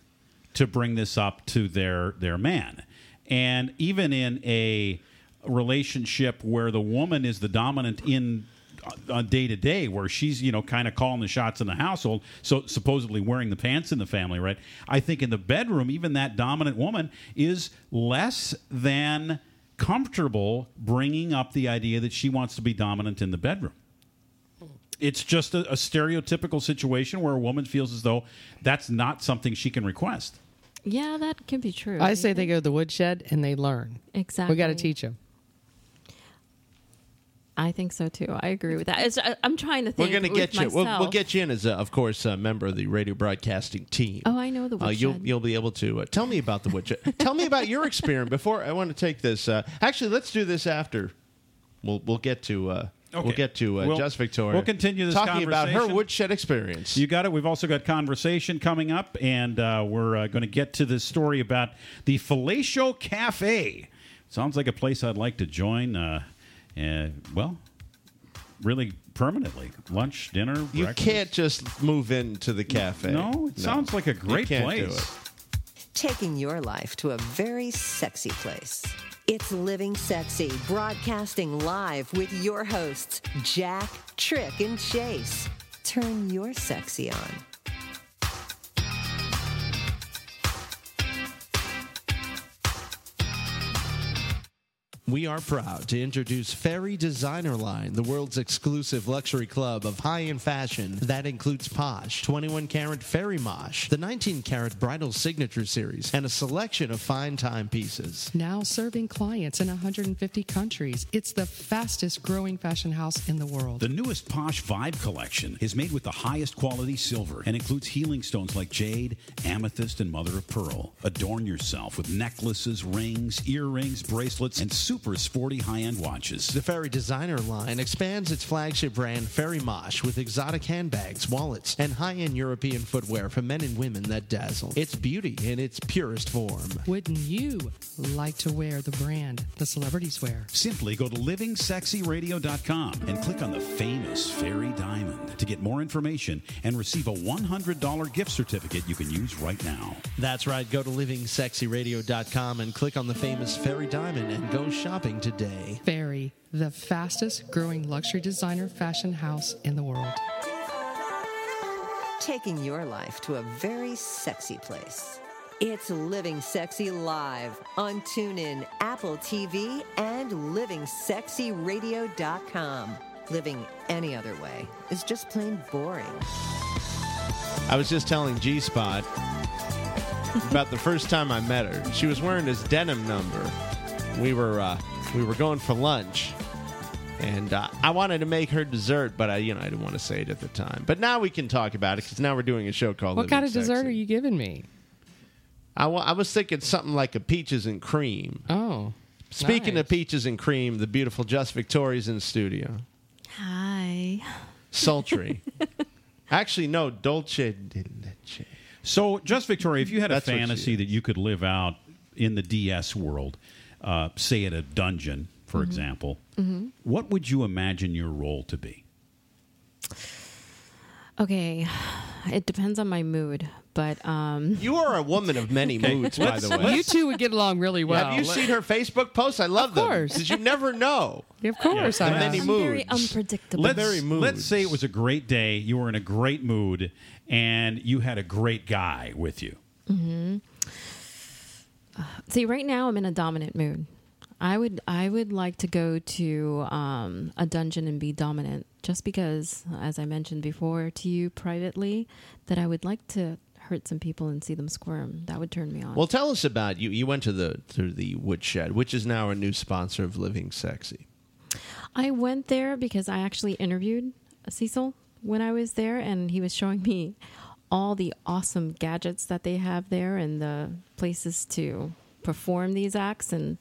to bring this up to their their man, and even in a relationship where the woman is the dominant in uh, on day to day, where she's you know kind of calling the shots in the household, so supposedly wearing the pants in the family, right? I think in the bedroom, even that dominant woman is less than comfortable bringing up the idea that she wants to be dominant in the bedroom it's just a, a stereotypical situation where a woman feels as though that's not something she can request. Yeah, that can be true. I say they go to the woodshed and they learn. exactly. We got to teach them. I think so too. I agree with that. It's, I, I'm trying to think. We're going to get you. We'll, we'll get you in as, a, of course, a member of the radio broadcasting team. Oh, I know the Uh, you'll woodshed. you'll be able to uh, tell me about the woodshed. tell me about your experience before I want to take this. Uh, actually, let's do this after. We'll we'll get to uh, we'll get to uh, We'll- Just Victoria. we'll continue this talking about her woodshed experience. You got it. We've also got conversation coming up, and uh, we're uh, going to get to this story about the Fellatio Cafe. Sounds like a place I'd like to join. Uh, uh, well, really permanently. Lunch, dinner, You breakfast. can't just move into the cafe. No, it sounds like a You great can't do place. it. Taking your life to a very sexy place. It's Living Sexy, broadcasting live with your hosts, Jack, Trick, and Chase. Turn your sexy on. We are proud to introduce Fairy Designer Line, the world's exclusive luxury club of high end fashion that includes Posh, 21 karat Fairy Mosh, the 19 karat Bridal Signature Series, and a selection of fine timepieces. Now serving clients in 150 countries. It's the fastest growing fashion house in the world. The newest Posh Vibe collection is made with the highest quality silver and includes healing stones like jade, amethyst, and mother of pearl. Adorn yourself with necklaces, rings, earrings, bracelets, and super sporty high end watches. The Fairy Designer line expands its flagship brand Fairy Mosh with exotic handbags, wallets, and high-end European footwear for men and women that dazzle. It's beauty in its purest form. Wouldn't you like to wear the brand the celebrities wear? Simply go to livingsexyradio.com and click on the famous Fairy Diamond to get more information and receive a $100 gift certificate you can use right now. That's right. Go to livingsexyradio.com and click on the famous Fairy Diamond and go shopping today. Fairy, the fastest growing luxury designer fashion house in the world. Taking your life to a very sexy place. It's Living Sexy Live on TuneIn, Apple TV, and livingsexyradio.com. Living any other way is just plain boring. I was just telling G Spot about the first time I met her. She was wearing this denim number. We were uh, we were going for lunch, and uh, I wanted to make her dessert, but I you know I didn't want to say it at the time. But now we can talk about it because now we're doing a show called. What Living kind of dessert are you giving me? I wa- I was thinking something like a peaches and cream. Oh. Speaking nice. of peaches and cream, the beautiful Just Victoria's in the studio. Hi. Sultry. Actually, no, Dulce de Leche. So, just Victoria, if you had a That's what she fantasy that you could live out in the DS world, uh, say at a dungeon, for example, what would you imagine your role to be? Okay. It depends on my mood, but um, You are a woman of many moods, by the way. You two would get along really well. have you seen her Facebook posts? I love Of them course. because you never know. Of course, I The have. many I'm very moods. unpredictable. Let's, very moods. let's say it was a great day, you were in a great mood, and you had a great guy with you. See, right now I'm in a dominant mood. I would I would like to go to um, a dungeon and be dominant, just because, as I mentioned before to you privately, that I would like to hurt some people and see them squirm. That would turn me on. Well, tell us about you. You went to the to the Woodshed, which is now a new sponsor of Living Sexy. I went there because I actually interviewed Cecil when I was there, and he was showing me all the awesome gadgets that they have there and the places to perform these acts, and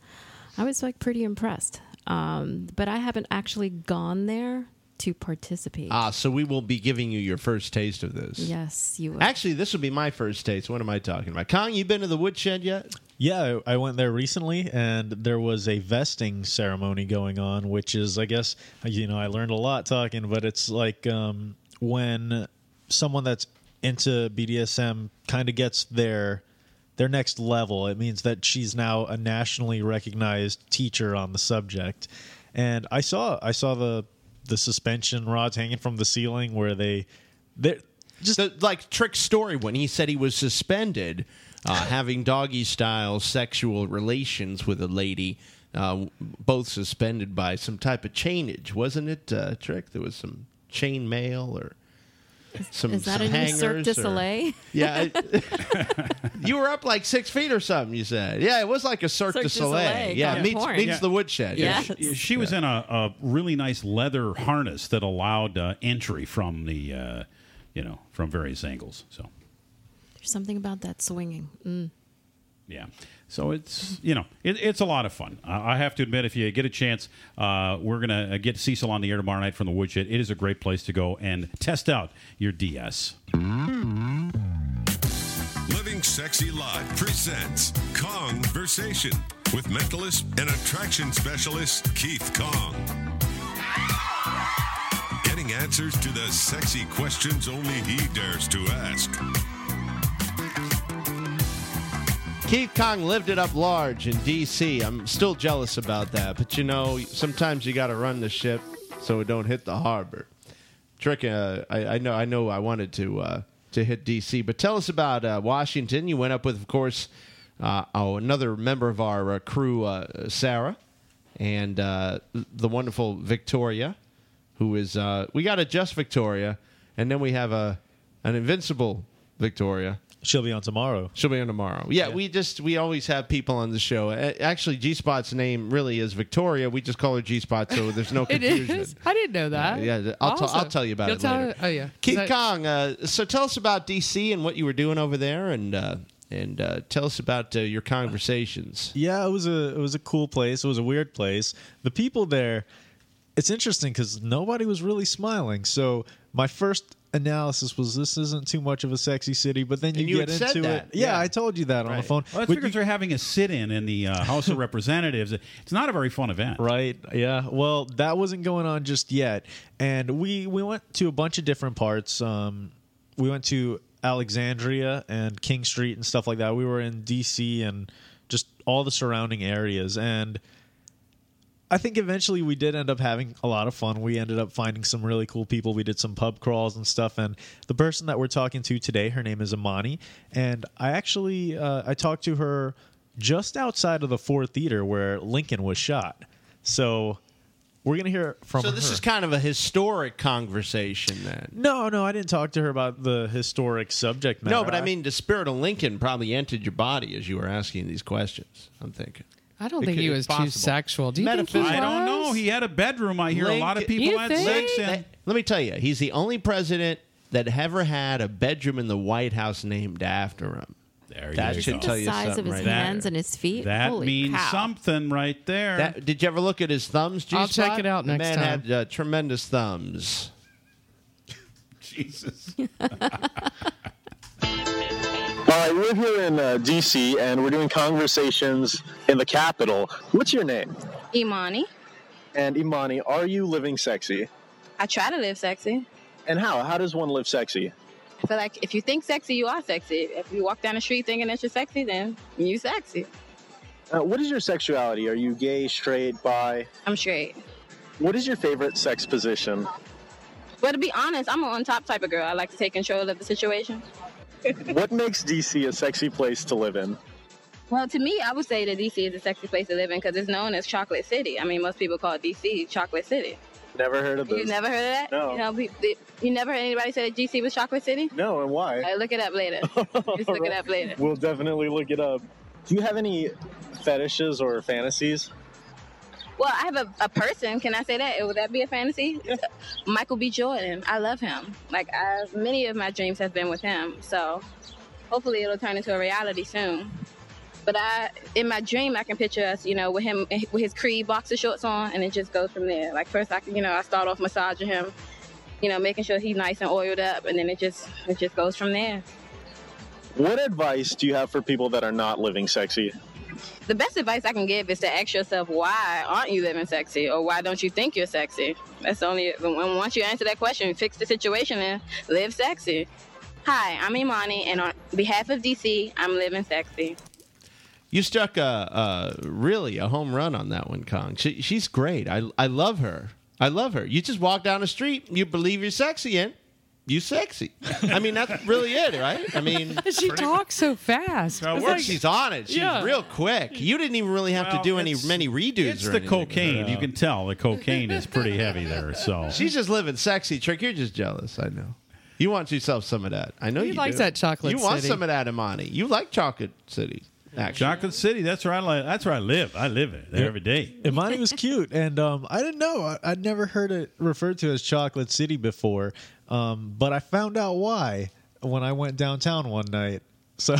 I was like pretty impressed. Um, but I haven't actually gone there to participate. Ah, so we will be giving you your first taste of this. yes, you would. Actually, this will be my first taste. What am I talking about? Kong, you been to the Woodshed yet? Yeah, I I went there recently, and there was a vesting ceremony going on, which is, I guess, you know, I learned a lot talking, but it's like um, when someone that's into BDSM kind of gets their their next level. It means that she's now a nationally recognized teacher on the subject. And I saw I saw the the suspension rods hanging from the ceiling where they they Just the, like trick story when he said he was suspended uh, having doggy style sexual relations with a lady, uh, both suspended by some type of chainage, wasn't it? Uh, Trick, there was some chain mail or some. Is that some a new hangers Cirque du or- Soleil? Yeah, it- you were up like six feet or something. You said, yeah, it was like a Cirque, Cirque du du Soleil. Soleil, yeah, got meets, porn. meets Yeah. the woodshed. Yeah. She, she was in a, a really nice leather harness that allowed uh, entry from the, uh, you know, from various angles. So, There's something about that swinging. Mm. yeah. So it's you know it, it's a lot of fun. I have to admit, if you get a chance, uh, we're gonna get Cecil on the air tomorrow night from the Woodshed. It is a great place to go and test out your DS. Living Sexy Live presents Conversation with mentalist and attraction specialist Keith Kong. Getting answers to the sexy questions only he dares to ask. Keith Kong lived it up large in D.C. I'm still jealous about that, but you know, sometimes you got to run the ship so it don't hit the harbor. Trick, uh, I, I know, I know, I wanted to uh, to hit D.C., but tell us about uh, Washington. You went up with, of course, uh, oh, another member of our uh, crew, uh, Sarah, and the wonderful Victoria, who is we got a just Victoria, and then we have a an invincible Victoria. She'll be on tomorrow. She'll be on tomorrow. Yeah, we just we always have people on the show. A- Actually, G Spot's name really is Victoria. We just call her G Spot, so there's no It confusion. is. I didn't know that. Yeah, I'll, t- I'll tell you about You'll it tell later. her- oh yeah. Keith Is that- Kong, uh, so tell us about DC and what you were doing over there, and uh, and uh, tell us about uh, your conversations. Yeah, it was a it was a cool place. It was a weird place. The people there, it's interesting because nobody was really smiling. So my first analysis was this isn't too much of a sexy city, but then you, you get into that, it. Yeah, yeah. I told you that on the phone. Well, that's But because you- they're having a sit-in in the uh, House of Representatives. It's not a very fun event. Right. Yeah. Well, that wasn't going on just yet, and we we went to a bunch of different parts. Um, we went to Alexandria and King Street and stuff like that. We were in D.C. and just all the surrounding areas, and I think eventually we did end up having a lot of fun. We ended up finding some really cool people. We did some pub crawls and stuff. And the person that we're talking to today, her name is Imani, and I actually uh, I talked to her just outside of the Ford Theater where Lincoln was shot. So we're gonna hear from So her. this is kind of a historic conversation, then. no, no, I didn't talk to her about the historic subject matter. No, but I mean, the spirit of Lincoln probably entered your body as you were asking these questions. I'm thinking. I don't It think could- he it's was too possible. sexual. Do you think he Metaphysical. I don't know. He had a bedroom. I hear a lot of Lincoln- people You had think? sex in. Let me tell you, he's the only president that ever had a bedroom in the White House named after him. There That you should go. tell the you size of something his right hands there. and his feet. That Holy means cow. something right there. That, did you ever look at his thumbs? G I'll check it out next time. the next man time. had uh, tremendous thumbs. Jesus. All right, we're here in uh, DC and we're doing conversations in the capital. What's your name? Imani. And Imani, are you living sexy? I try to live sexy. And how? How does one live sexy? I feel like if you think sexy, you are sexy. If you walk down the street thinking that you're sexy, then you sexy. Uh, what is your sexuality? Are you gay, straight, bi? I'm straight. What is your favorite sex position? Well, to be honest, I'm an on top type of girl. I like to take control of the situation. What makes DC a sexy place to live in? Well, to me, I would say that DC is a sexy place to live in because it's known as Chocolate City. I mean, most people call DC Chocolate City. Never heard of this. You never heard of that? No. You, know, you never heard anybody say that DC was Chocolate City? No, and why? Uh, look it up later. Just look it up later. We'll definitely look it up. Do you have any fetishes or fantasies? Well, I have a, a person. Can I say that? Would that be a fantasy? Michael B. Jordan. I love him. Like, I, many of my dreams have been with him. So, hopefully, it'll turn into a reality soon. But I, in my dream, I can picture us, you know, with him with his Creed boxer shorts on, and it just goes from there. Like first, I can, you know, I start off massaging him, you know, making sure he's nice and oiled up, and then it just it just goes from there. What advice do you have for people that are not living sexy? The best advice I can give is to ask yourself why aren't you living sexy, or why don't you think you're sexy? That's only. Once you answer that question, fix the situation and live sexy. Hi, I'm Imani, and on behalf of DC, I'm living sexy. You struck a, a really a home run on that one, Kong. She, she's great. I I love her. I love her. You just walk down the street, you believe you're sexy, and you sexy. I mean, that's really it, right? I mean, she talks so fast. Well, It's once like- she's on it, she's Yeah. real quick. You didn't even really have Well, to do any it's- many redos. It's or the anything. cocaine. You can tell the cocaine is pretty heavy there. So She's just living sexy. Trick, you're just jealous. I know. You want yourself some of that. I know He you likes do. that chocolate You want city. some of that, Imani. You like Chocolate City. Actually. Chocolate City. That's where I li- that's where I live. I live it there every day. Imani was cute, and um, I didn't know. I, I'd never heard it referred to as Chocolate City before, um, but I found out why when I went downtown one night. So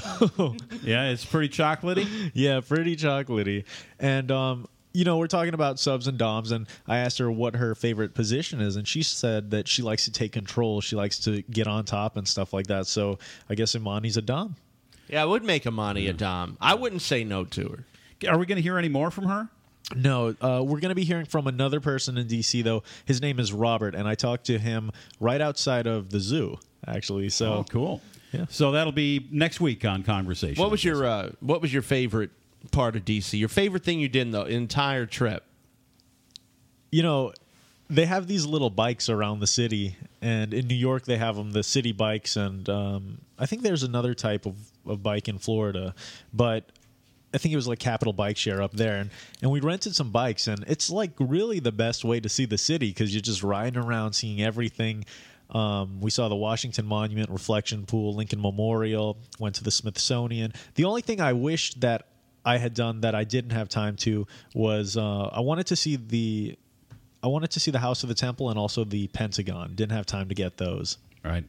Yeah, it's pretty chocolatey. yeah, pretty chocolatey, and um, you know we're talking about subs and doms, and I asked her what her favorite position is, and she said that she likes to take control. She likes to get on top and stuff like that. So I guess Imani's a dom. Yeah, I would make Imani a dom. I wouldn't say no to her. Are we going to hear any more from her? No, uh, we're going to be hearing from another person in DC though. His name is Robert, and I talked to him right outside of the zoo, actually. So Oh, cool. So that'll be next week on Conversation. What was your uh, What was your favorite part of DC? Your favorite thing you did in the entire trip? you know, they have these little bikes around the city, and in New York they have them, the city bikes, and um, I think there's another type of, of bike in Florida, but I think it was like Capital Bike Share up there, and and we rented some bikes, and it's like really the best way to see the city because you're just riding around, seeing everything. Um, we saw the Washington Monument, Reflection Pool, Lincoln Memorial, went to the Smithsonian. The only thing I wished that I had done that I didn't have time to was uh, I wanted to see the I wanted to see the House of the Temple and also the Pentagon. Didn't have time to get those. Right.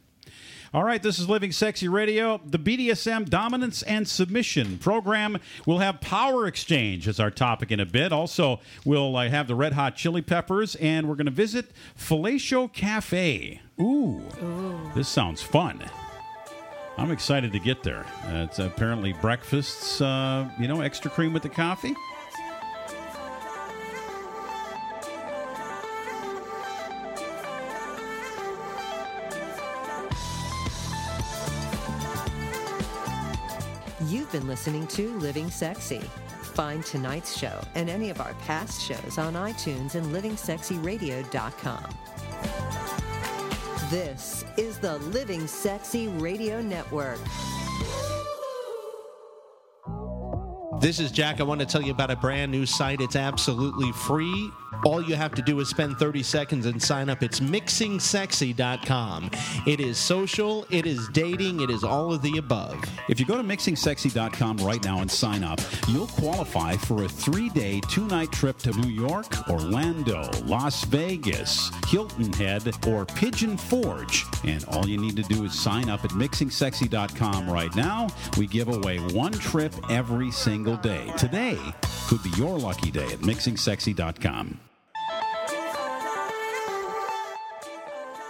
All right, this is Living Sexy Radio. The BDSM Dominance and Submission program will have Power Exchange as our topic in a bit. Also, we'll uh, have the Red Hot Chili Peppers, and we're going to visit Fellatio Cafe. Ooh, this sounds fun. I'm excited to get there. Uh, it's apparently breakfasts, uh, you know, extra cream with the coffee. You've been listening to Living Sexy. Find tonight's show and any of our past shows on iTunes and livingsexyradio.com. This is the Living Sexy Radio Network. This is Jack. I want to tell you about a brand new site. It's absolutely free. All you have to do is spend 30 seconds and sign up. It's mixingsexy.com. It is social, it is dating, it is all of the above. If you go to mixingsexy.com right now and sign up, you'll qualify for a three day, two night trip to New York, Orlando, Las Vegas, Hilton Head, or Pigeon Forge. And all you need to do is sign up at mixingsexy.com right now. We give away one trip every single day. Today could be your lucky day at mixingsexy.com.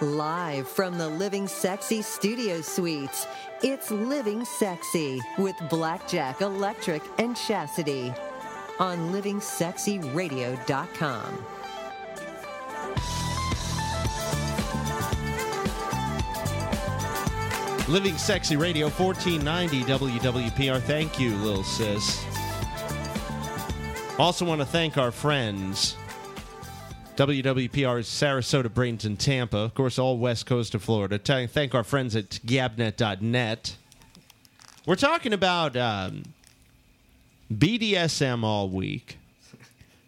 Live from the Living Sexy Studio Suites, it's Living Sexy with Blackjack Electric and Chastity on livingsexyradio.com. Living Sexy Radio 1490 WWPR. Thank you, little sis. Also want to thank our friends. WWPR's Sarasota, Bradenton, Tampa. Of course, all west coast of Florida. Thank our friends at gabnet.net. We're talking about um, BDSM all week.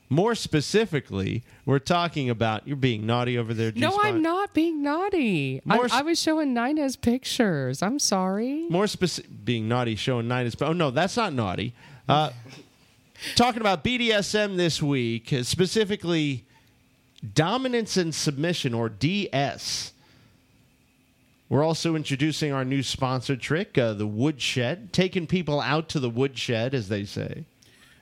More specifically, we're talking about you're being naughty over there. No, G-Spot. I'm not being naughty. I, More s- I was showing Nina's pictures. I'm sorry. More specific, being naughty, showing Nina's. Oh no, that's not naughty. Uh, talking about BDSM this week, uh, specifically dominance and submission, or DS. We're also introducing our new sponsor trick, uh, the Woodshed, taking people out to the woodshed, as they say.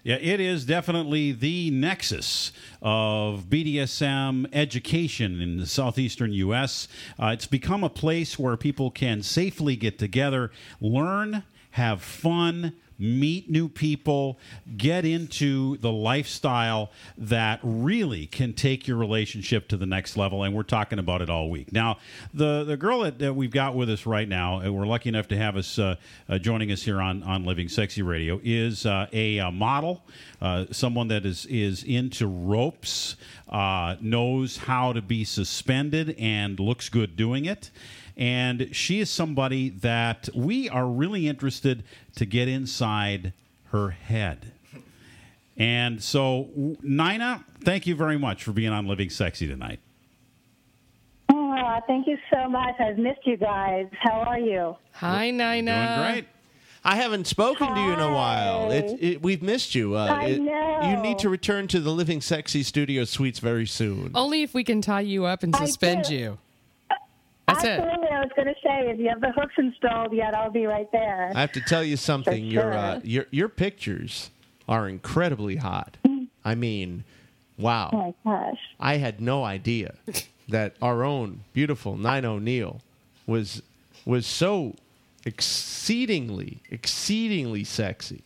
Yeah, it is definitely the nexus of BDSM education in the southeastern U.S. Uh, it's become a place where people can safely get together, learn, have fun, meet new people, get into the lifestyle that really can take your relationship to the next level. And we're talking about it all week. Now, the, the girl that, that we've got with us right now, and we're lucky enough to have us uh, uh, joining us here on, on Living Sexy Radio, is uh, a, uh model, uh, someone that is, is into ropes, uh, knows how to be suspended, and looks good doing it and she is somebody that we are really interested to get inside her head. And so, Nina, thank you very much for being on Living Sexy tonight. Oh, thank you so much. I've missed you guys. How are you? Hi, Nina. Doing great. I haven't spoken to you in a while. It, it, we've missed you. Uh, I it- know. You need to return to the Living Sexy Studio Suites very soon. Only if we can tie you up and suspend you. That's it. Absolutely. I was going to say, if you have the hooks installed yet, I'll be right there. I have to tell you something. Your uh, your your pictures are incredibly hot. I mean, wow. oh my gosh. I had no idea that our own beautiful Nina O'Neill was was so exceedingly exceedingly sexy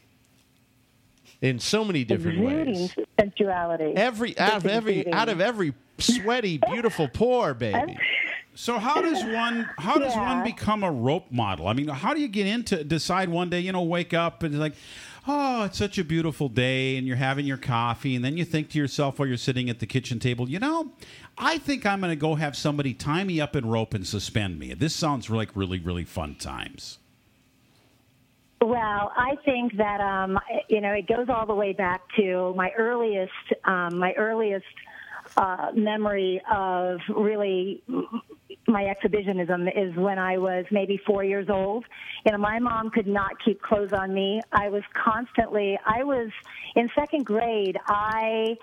in so many different Exuding ways. sensuality. Every out of every out of every sweaty beautiful pore, baby. So how does one how does Yeah. one become a rope model? I mean, how do you get into decide one day, you know, wake up and like, oh, it's such a beautiful day, and you're having your coffee, and then you think to yourself while you're sitting at the kitchen table, you know, I think I'm going to go have somebody tie me up in rope and suspend me. This sounds like really really fun times. Well, Well, I think that um, you know it goes all the way back to my earliest um, my earliest uh, memory of really my exhibitionism is when I was maybe four years old. You know, my mom could not keep clothes on me. I was constantly. I was in second grade. I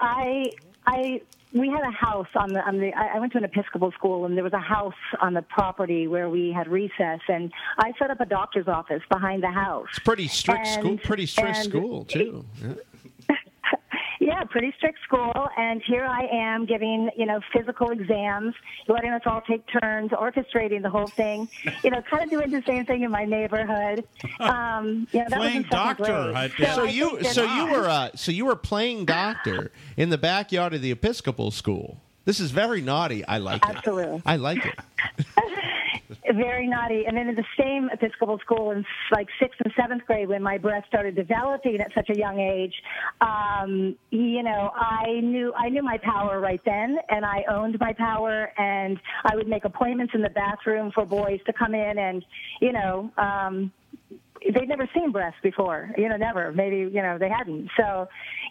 I I we had a house on the on the I went to an Episcopal school and there was a house on the property where we had recess and I set up a doctor's office behind the house. It's pretty strict school. Pretty strict school too. Yeah. Yeah, pretty strict school, and here I am giving, you know, physical exams, letting us all take turns, orchestrating the whole thing. You know, kind of doing the same thing in my neighborhood. Um, you know, that was Playing in second doctor. grade. So you, so you were, uh, so you were playing doctor in the backyard of the Episcopal school. This is very naughty. I like it. Absolutely. I like it. very naughty. And then in the same Episcopal school in like sixth and seventh grade, when my breast started developing at such a young age, um, you know, I knew I knew my power right then, and I owned my power. And I would make appointments in the bathroom for boys to come in, and you know. Um, they'd never seen breasts before, you know, never. Maybe, you know, they hadn't. So,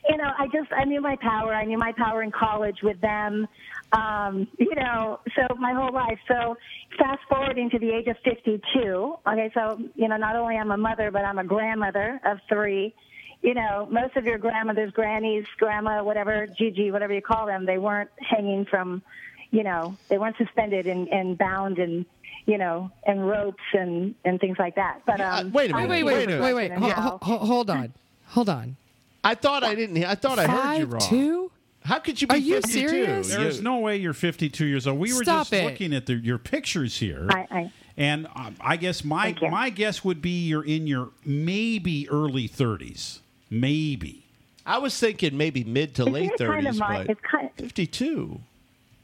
you know, I just, I knew my power. I knew my power in college with them, um, you know, so my whole life. So, fast forwarding to the age of 52, okay, so, you know, not only I'm a mother, but I'm a grandmother of three. You know, most of your grandmothers, grannies, grandma, whatever, Gigi, whatever you call them, they weren't hanging from, you know, they weren't suspended and, and bound and, you know, and ropes and, and things like that. But um, wait a I minute. Wait, wait, wait, wait, wait. hold on. Hold on. I thought I didn't. I thought I heard you Five wrong. two? How could you be Are you 52? serious? There's no way you're 52 years old. We were Stop just it. looking at the, your pictures here, I, I, and um, I guess my Thank you. my guess would be you're in your maybe early 30s, maybe. I was thinking maybe mid to late it's kind of 30s, my, but it's kind, 52.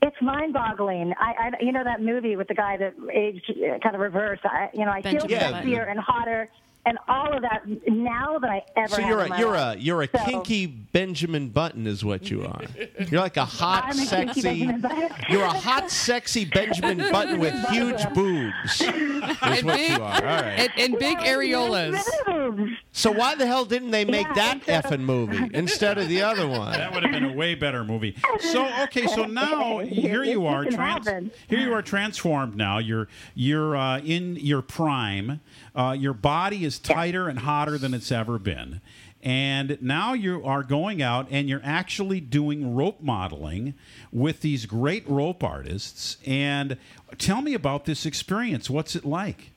it's mind-boggling. I, I, you know, that movie with the guy that aged uh, kind of reverse. I, you know, I feel Benjamin Yeah. Button. sexier and hotter and all of that now that I ever. So you're a you're life. a you're a So- kinky Benjamin Button is what you are. You're like a hot, I'm a kinky sexy. Benjamin Button. You're a hot, sexy Benjamin Button with huge boobs. Is And what big, you are. All right. and, and big areolas. Boobs. So why the hell didn't they make Yeah, that instead effing movie instead of the other one? That would have been a way better movie. So okay, so now here you are, trans- here you are transformed. Now you're you're uh, in your prime. Uh, your body is tighter and hotter than it's ever been, and now you are going out and you're actually doing rope modeling with these great rope artists. And tell me about this experience. What's it like?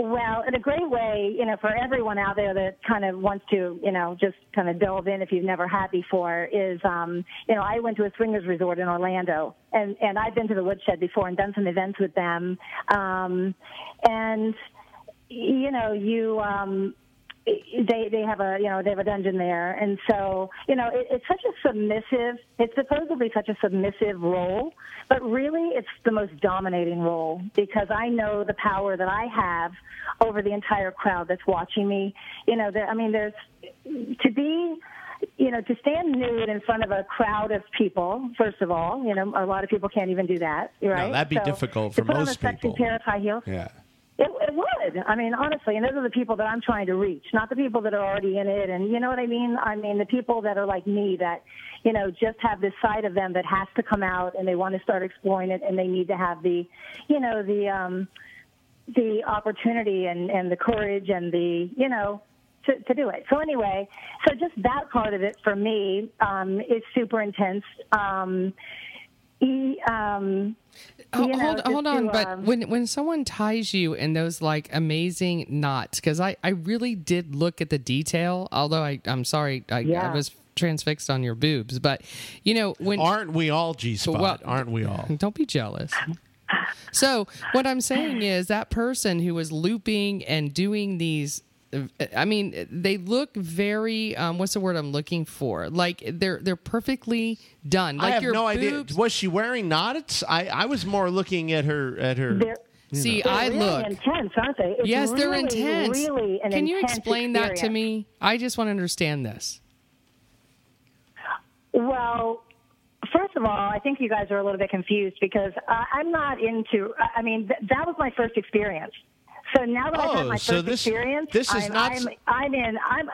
Well, in a great way, you know, for everyone out there that kind of wants to, you know, just kind of delve in if you've never had before, is, um, you know, I went to a swingers resort in Orlando, and and I've been to the Woodshed before and done some events with them, um, and you know, you. Um, they they have a you know they have a dungeon there, and so you know it, it's such a submissive. It's supposedly such a submissive role, but really it's the most dominating role because I know the power that I have over the entire crowd that's watching me. You know, there, I mean, there's to be you know, to stand nude in front of a crowd of people, first of all, you know, a lot of people can't even do that, right? that'd be So difficult to for most a sexy people. pair of high heels. Yeah. It, it would. I mean, honestly, and those are the people that I'm trying to reach, not the people that are already in it. And you know what I mean? I mean, the people that are like me that, you know, just have this side of them that has to come out and they want to start exploring it and they need to have the, you know, the, um, the opportunity and, and the courage and the, you know, to, to do it. So anyway, so just that part of it for me um, is super intense. Um, e, um, Ho- you know, hold, just hold to, on, but um, when when someone ties you in those like amazing knots, because I I really did look at the detail. Although I I'm sorry I, I was transfixed on your boobs, but you know when Aren't we all G spot? Well- Aren't we all? don't be jealous. So what I'm saying is that person who was looping and doing these. I mean, they look very. Um, what's the word I'm looking for? Like they're they're perfectly done. Like I have your no idea. Was she wearing knots? I, I was more looking at her at her. They're, See, they're I really look. intense, aren't they? It's yes, they're intense. Really an Can you intense explain that to me? I just want to understand this. Well, first of all, I think you guys are a little bit confused because uh, I'm not into. I- I mean, th- that was my first experience. So now that I've had Oh, my so first this- experience, this is I'm, not- I'm, I'm in. I'm.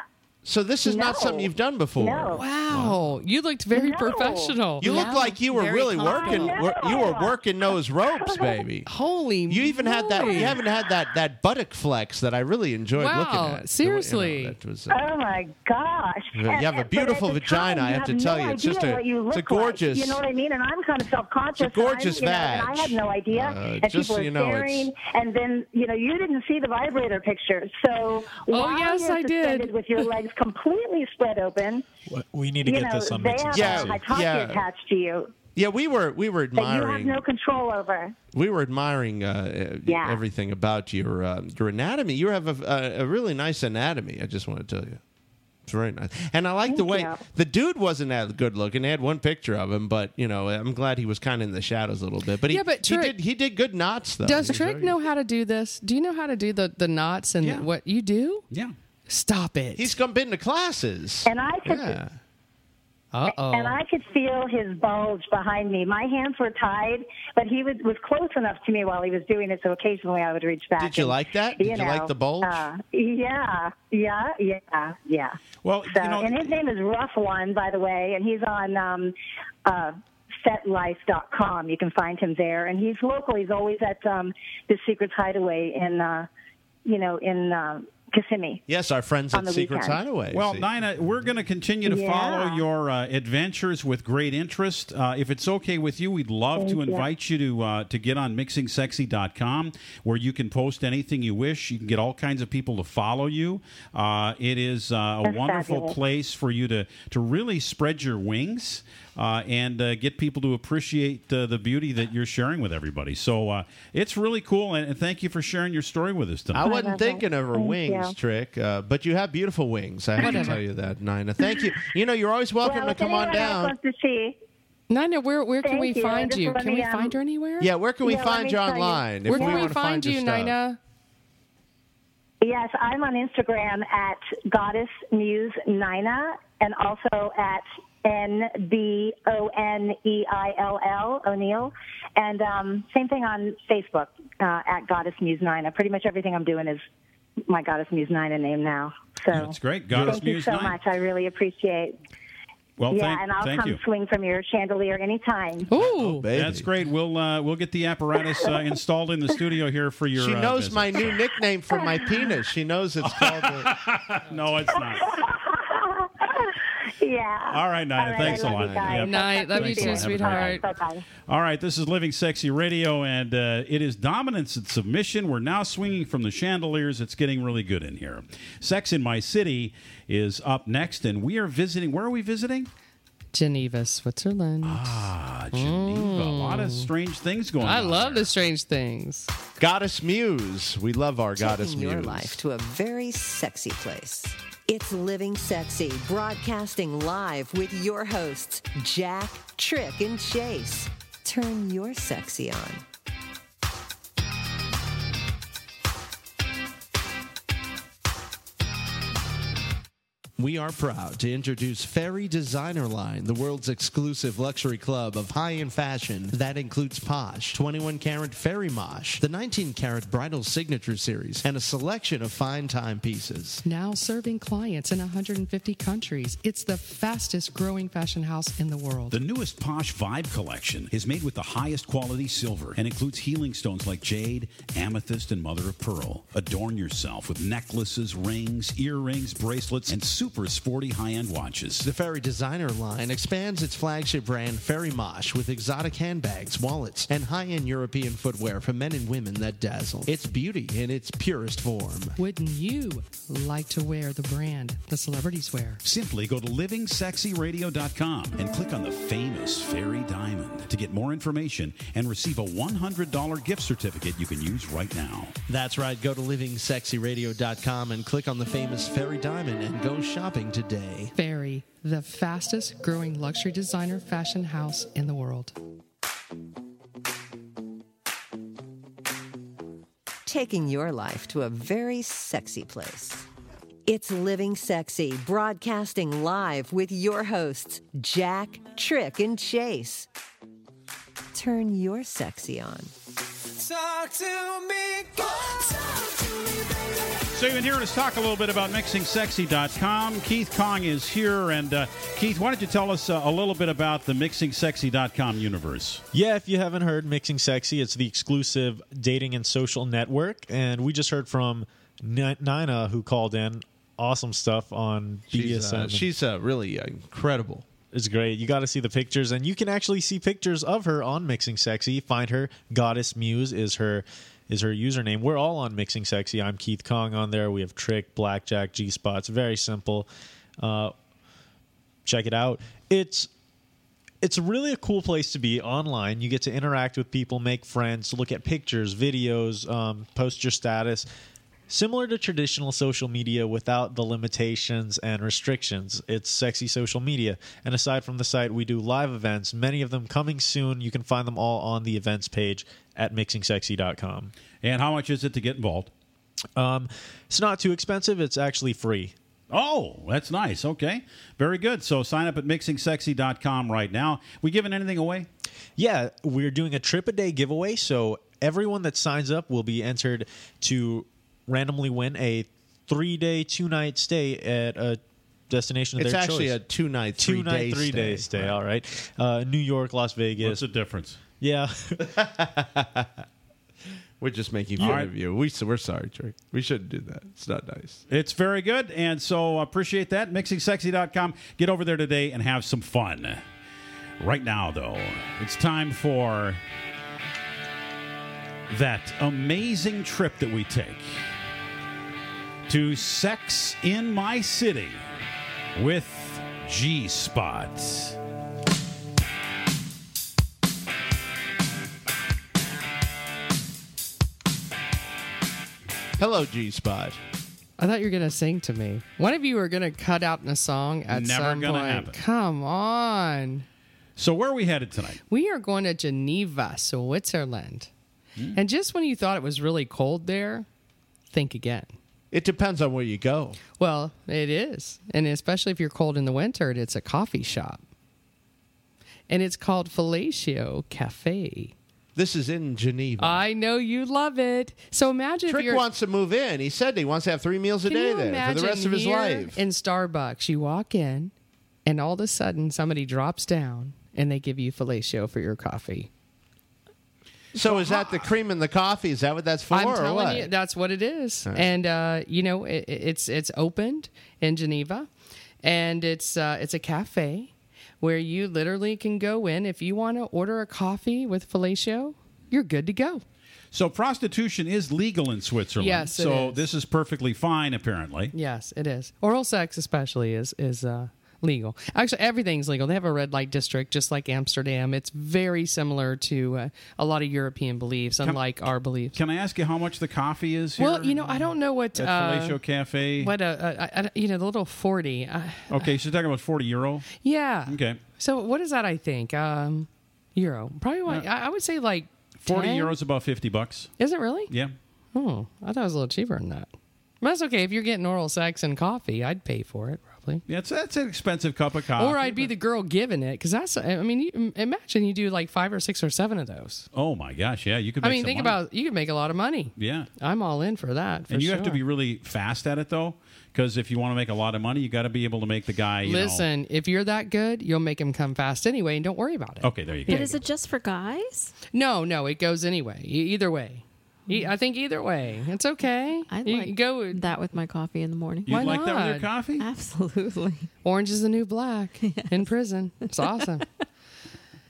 So this is not something you've done before. No. Wow, you looked very No. professional. You look Yeah, like you were very really confident. working. wor- you were working those ropes, baby. Holy, You even had that. You haven't had that that buttock flex that I really enjoyed Wow, looking at. The way- you know, seriously. that was, uh, Oh my gosh! You have a beautiful vagina, time, I have to tell no you. It's just a- you it's a look like. gorgeous- You know what I mean? And I'm kind of self-conscious. It's a gorgeous and I'm, know, I had no idea. Uh, and just people so you know, it's- staring. And then you know you didn't see the vibrator picture. So while Oh, yes, you're I did. suspended with your legs completely split open, We need to you get know this on they Mixing have Yeah, Sexy. a hitachi yeah. attached to you yeah, we were we were that you have no control over. we were admiring uh, Yeah. everything about your uh, your anatomy. You have a, a, a really nice anatomy. I just want to tell you. It's very nice, and I like the way you. the dude wasn't that good looking. They had one picture of him, but you know, I'm glad he was kind of in the shadows a little bit. But he, Yeah, but he did he did good knots though. Does He Trick very- know how to do this? Do you know how to do the the knots and Yeah. what you do? Yeah. Stop it. He's come been to classes. And I could yeah. Uh oh. and I could feel his bulge behind me. My hands were tied, but he was, was close enough to me while he was doing it, so occasionally I would reach back. Did you and, like that? Did you know, like the bulge? Uh, yeah, yeah, yeah, yeah. Well, So, you know, and his name is Rough One, by the way, and he's on um, uh, FetLife.com. You can find him there, and he's local. He's always at um, the Secrets Hideaway in, uh, you know, in uh, Kissimmee. Yes, our friends at the Secrets weekend. Hideaway. Well, see. Nina, we're going to continue to Yeah. follow your uh, adventures with great interest. Uh, if it's okay with you, we'd love Thank to you. invite you to uh, to get on mixingsexy.com where you can post anything you wish. You can get all kinds of people to follow you. Uh, it is uh, a That's wonderful fabulous. place for you to, to really spread your wings. Uh, and uh, get people to appreciate uh, the beauty that you're sharing with everybody. So uh, it's really cool, and, and thank you for sharing your story with us tonight. I wasn't thinking of her Thank wings, you. Trick, uh, but you have beautiful wings. I have to tell you that, Nina. Thank you. You know, you're always welcome well, to come on anyone else down. wants to see, Nina, where where can Thank we you. find you? Can me, we um, find her anywhere? Yeah, where can we Yeah, find me you tell you. online? Where if we can we find find you. Nina? Yes, I'm on Instagram at Goddess Muse Nina and also at N B O N E I L L O'Neill, and um, same thing on Facebook uh, at Goddess Muse Nina. Pretty much everything I'm doing is my Goddess Muse Nina name now. So That's great. Goddess thank you so Nina. much. I really appreciate. Well, yeah, thank, and I'll thank come you. swing from your chandelier anytime. Ooh. Baby. That's great. We'll uh, we'll get the apparatus uh, installed in the studio here for your. She uh, knows visit. my new nickname for my penis. She knows it's called. The, No, it's not. yeah. All right, Nina. All right, Thanks a lot. you. Yep. Night. Love you Thanks a too, lot. Have a great sweetheart. Bye bye. All right, this is Living Sexy Radio, and uh, it is dominance and submission. We're now swinging from the chandeliers. It's getting really good in here. Sex in My City is up next, and we are visiting. Where are we visiting? Geneva, Switzerland. Ah, Geneva. A lot of strange things going I on. I love there. the strange things. Goddess Muse. We love our Goddess Taking Muse. your life to a very sexy place. It's Living Sexy, broadcasting live with your hosts, Jack, Trick, and Chase. Turn your sexy on. We are proud to introduce Fairy Designer Line, the world's exclusive luxury club of high-end fashion that includes Posh, 21-carat Fairy Mosh, the 19-carat Bridal Signature Series, and a selection of fine timepieces. Now serving clients in 150 countries. It's the fastest growing fashion house in the world. The newest Posh Vibe collection is made with the highest quality silver and includes healing stones like jade, amethyst, and mother of pearl. Adorn yourself with necklaces, rings, earrings, bracelets, and super sporty high end watches. The Fairy Designer line expands its flagship brand Fairy Mosh with exotic handbags, wallets, and high-end European footwear for men and women that dazzle. It's beauty in its purest form. Wouldn't you like to wear the brand the celebrities wear? Simply go to livingsexyradio.com and click on the famous Fairy Diamond to get more information and receive a $100 gift certificate you can use right now. That's right. Go to livingsexyradio.com and click on the famous Fairy Diamond and go shopping today. Fairy, the fastest growing luxury designer fashion house in the world. Taking your life to a very sexy place. It's Living Sexy, broadcasting live with your hosts, Jack, Trick, and Chase. Turn your sexy on. Talk to me. Talk to me, baby. So you've been hearing us talk a little bit about MixingSexy.com. Keith Kong is here, and uh, Keith, why don't you tell us uh, a little bit about the MixingSexy.com universe? Yeah, if you haven't heard Mixing Sexy, it's the exclusive dating and social network. And we just heard from N- Nina, who called in. Awesome stuff on She's, BDSM. uh, she's uh, really uh, incredible. It's great. You got to see the pictures, and you can actually see pictures of her on Mixing Sexy. Find her. Goddess Muse is her is her username. We're all on Mixing Sexy. I'm Keith Kong on there. We have Trick, Blackjack, G Spots. Very simple. Uh, check it out. It's it's really a cool place to be online. You get to interact with people, make friends, look at pictures, videos, um, post your status. Similar to traditional social media without the limitations and restrictions, it's sexy social media. And aside from the site, we do live events, many of them coming soon. You can find them all on the events page at mixingsexy.com. And how much is it to get involved? Um, it's not too expensive, it's actually free. Oh, that's nice. Okay. Very good. So sign up at MixingSexy.com right now. We giving anything away? Yeah, we're doing a trip a day giveaway. So everyone that signs up will be entered to randomly win a three day, two night stay at a destination of It's their actually a two night, two three night, day three stay. day stay. All right, uh, New York, Las Vegas. What's the difference? Yeah, We're just making fun right. of you. We, we're sorry, Trick. We shouldn't do that. It's not nice. It's very good. And so appreciate that. MixingSexy.com. Get over there today and have some fun. Right now, though, it's time for that amazing trip that we take to Sex in My City with G Spot. Hello, G Spot. I thought you were gonna sing to me. One of you are gonna cut out in a song at Never some gonna point. happen. Come on. So, where are we headed tonight? We are going to Geneva, Switzerland. Hmm. And just when you thought it was really cold there, think again. It depends on where you go. Well, it is. And especially if you're cold in the winter, it's a coffee shop. And it's called Fellatio Cafe. This is in Geneva. I know you love it. So imagine Trick if you're wants to move in. He said he wants to have three meals a day there for the rest of his life. In Starbucks, you walk in, and all of a sudden somebody drops down and they give you fellatio for your coffee. So is that the cream in the coffee? Is that what that's for? I'm or telling what? you, that's what it is. All right. And uh, you know, it, it's it's opened in Geneva, and it's uh, it's a cafe where you literally can go in if you want to order a coffee with fellatio. You're good to go. So, prostitution is legal in Switzerland. Yes, it so, is. this is perfectly fine, apparently. Yes, it is. Oral sex, especially, is is uh, legal. Actually, everything's legal. They have a red light district, just like Amsterdam. It's very similar to uh, a lot of European beliefs, unlike our beliefs. Can I ask you how much the coffee is here? Well, you know, I don't know what At uh, Fellatio Cafe? What a, a, a you know the little forty. Uh, Okay, so talking about 40 euro? yeah. Okay. So what is that? I think um, euro. Probably. Like, I I would say like 40 10? euros, about 50 bucks. Is it really? Yeah. Oh, I thought it was a little cheaper than that. But that's okay. If you're getting oral sex and coffee, I'd pay for it probably. Yeah, it's, that's an expensive cup of coffee. or I'd be the girl giving it because that's. I mean, you, imagine you do like five or six or seven of those. Oh, my gosh. Yeah, you could I make mean, some think money. about you could make a lot of money. Yeah. I'm all in for that. For and you have to be really fast at it, though, because if you want to make a lot of money, you got to be able to make the guy, you know- Listen, if you're that good, you'll make him come fast anyway, and don't worry about it. Okay, there you go. But is it just for guys? No, no, it goes anyway. Either way, E- I think either way, it's okay. I'd You like go that with my coffee in the morning. You'd Why like that with your not? coffee? Absolutely. Orange is the new black in prison. It's awesome.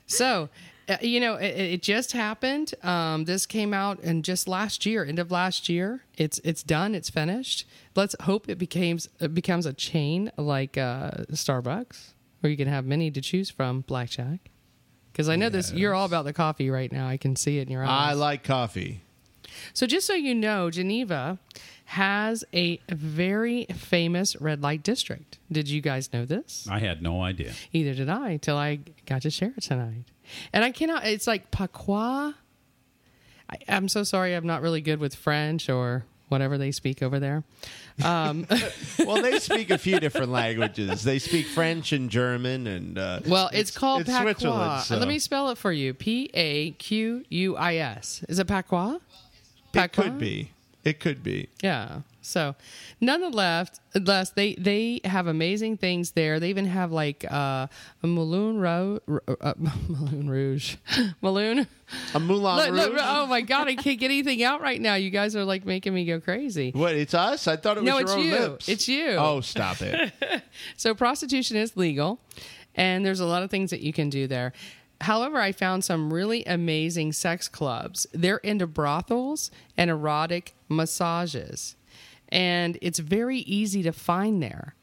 so, uh, you know, it, it just happened. Um, this came out in just last year, end of last year. It's it's done. It's finished. Let's hope it becomes it becomes a chain like uh, Starbucks, where you can have many to choose from. Blackjack, because I know this. You're all about the coffee right now. I can see it in your eyes. I like coffee. So, just so you know, Geneva has a very famous red light district. Did you guys know this? I had no idea. Either did I till I got to share it tonight. And I cannot, it's like Paqua. I, I'm so sorry, I'm not really good with French or whatever they speak over there. Um, well, they speak a few different languages. They speak French and German, and uh, well, it's, called it's patois. So- Let me spell it for you: P A Q U I S. Is it patois? It could be. It could be. Yeah. So, nonetheless, unless they they have amazing things there. They even have like uh, a Moulin Rouge, uh, Moulin Rouge, Moulin. A Moulin Look, look, Rouge? oh my God, I can't get anything out right now. You guys are like making me go crazy. What? It's us? I thought it was No, your it's own you. lips. It's you. Oh, stop it. so prostitution is legal, and there's a lot of things that you can do there. However, I found some really amazing sex clubs. They're into brothels and erotic massages, and it's very easy to find there.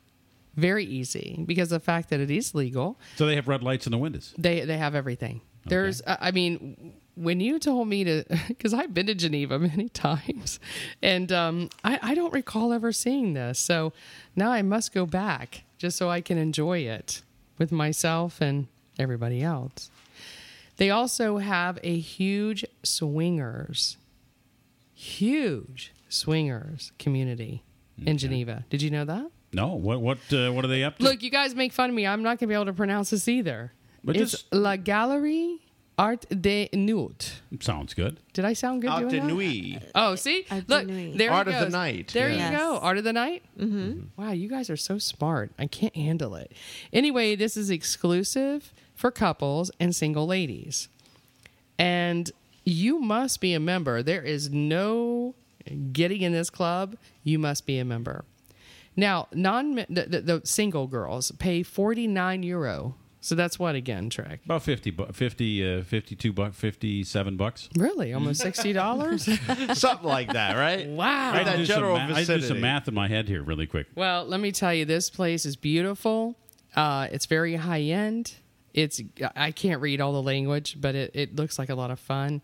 Very easy because of the fact that it is legal. So they have red lights in the windows. They they have everything. There's uh, I mean when you told me to because I've been to Geneva many times and um, I, I don't recall ever seeing this. So now I must go back just so I can enjoy it with myself and everybody else. They also have a huge swingers, huge swingers community in Geneva. Did you know that? No. What what uh, what are they up to? Look, you guys make fun of me. I'm not going to be able to pronounce this either. But it's just- La Galerie Art de Nuit. Sounds good. Did I sound good Art doing de that? nuit. Oh, see, Art de look, nuit. there Art he of the goes. night, There yeah. you go, art of the night. Mm-hmm. Wow, you guys are so smart. I can't handle it. Anyway, this is exclusive for couples and single ladies, and you must be a member. There is no getting in this club. You must be a member. Now, non the, the, the single girls pay forty nine euro. So that's what again, Trek? About 50, bu- 50 uh, 52 bucks, 57 bucks. Really, almost sixty dollars. Something like that, right? wow. I had, that to do some general ma- I do some math in my head here really quick. Well, let me tell you, this place is beautiful. Uh, it's very high end. It's I can't read all the language, but it, it looks like a lot of fun,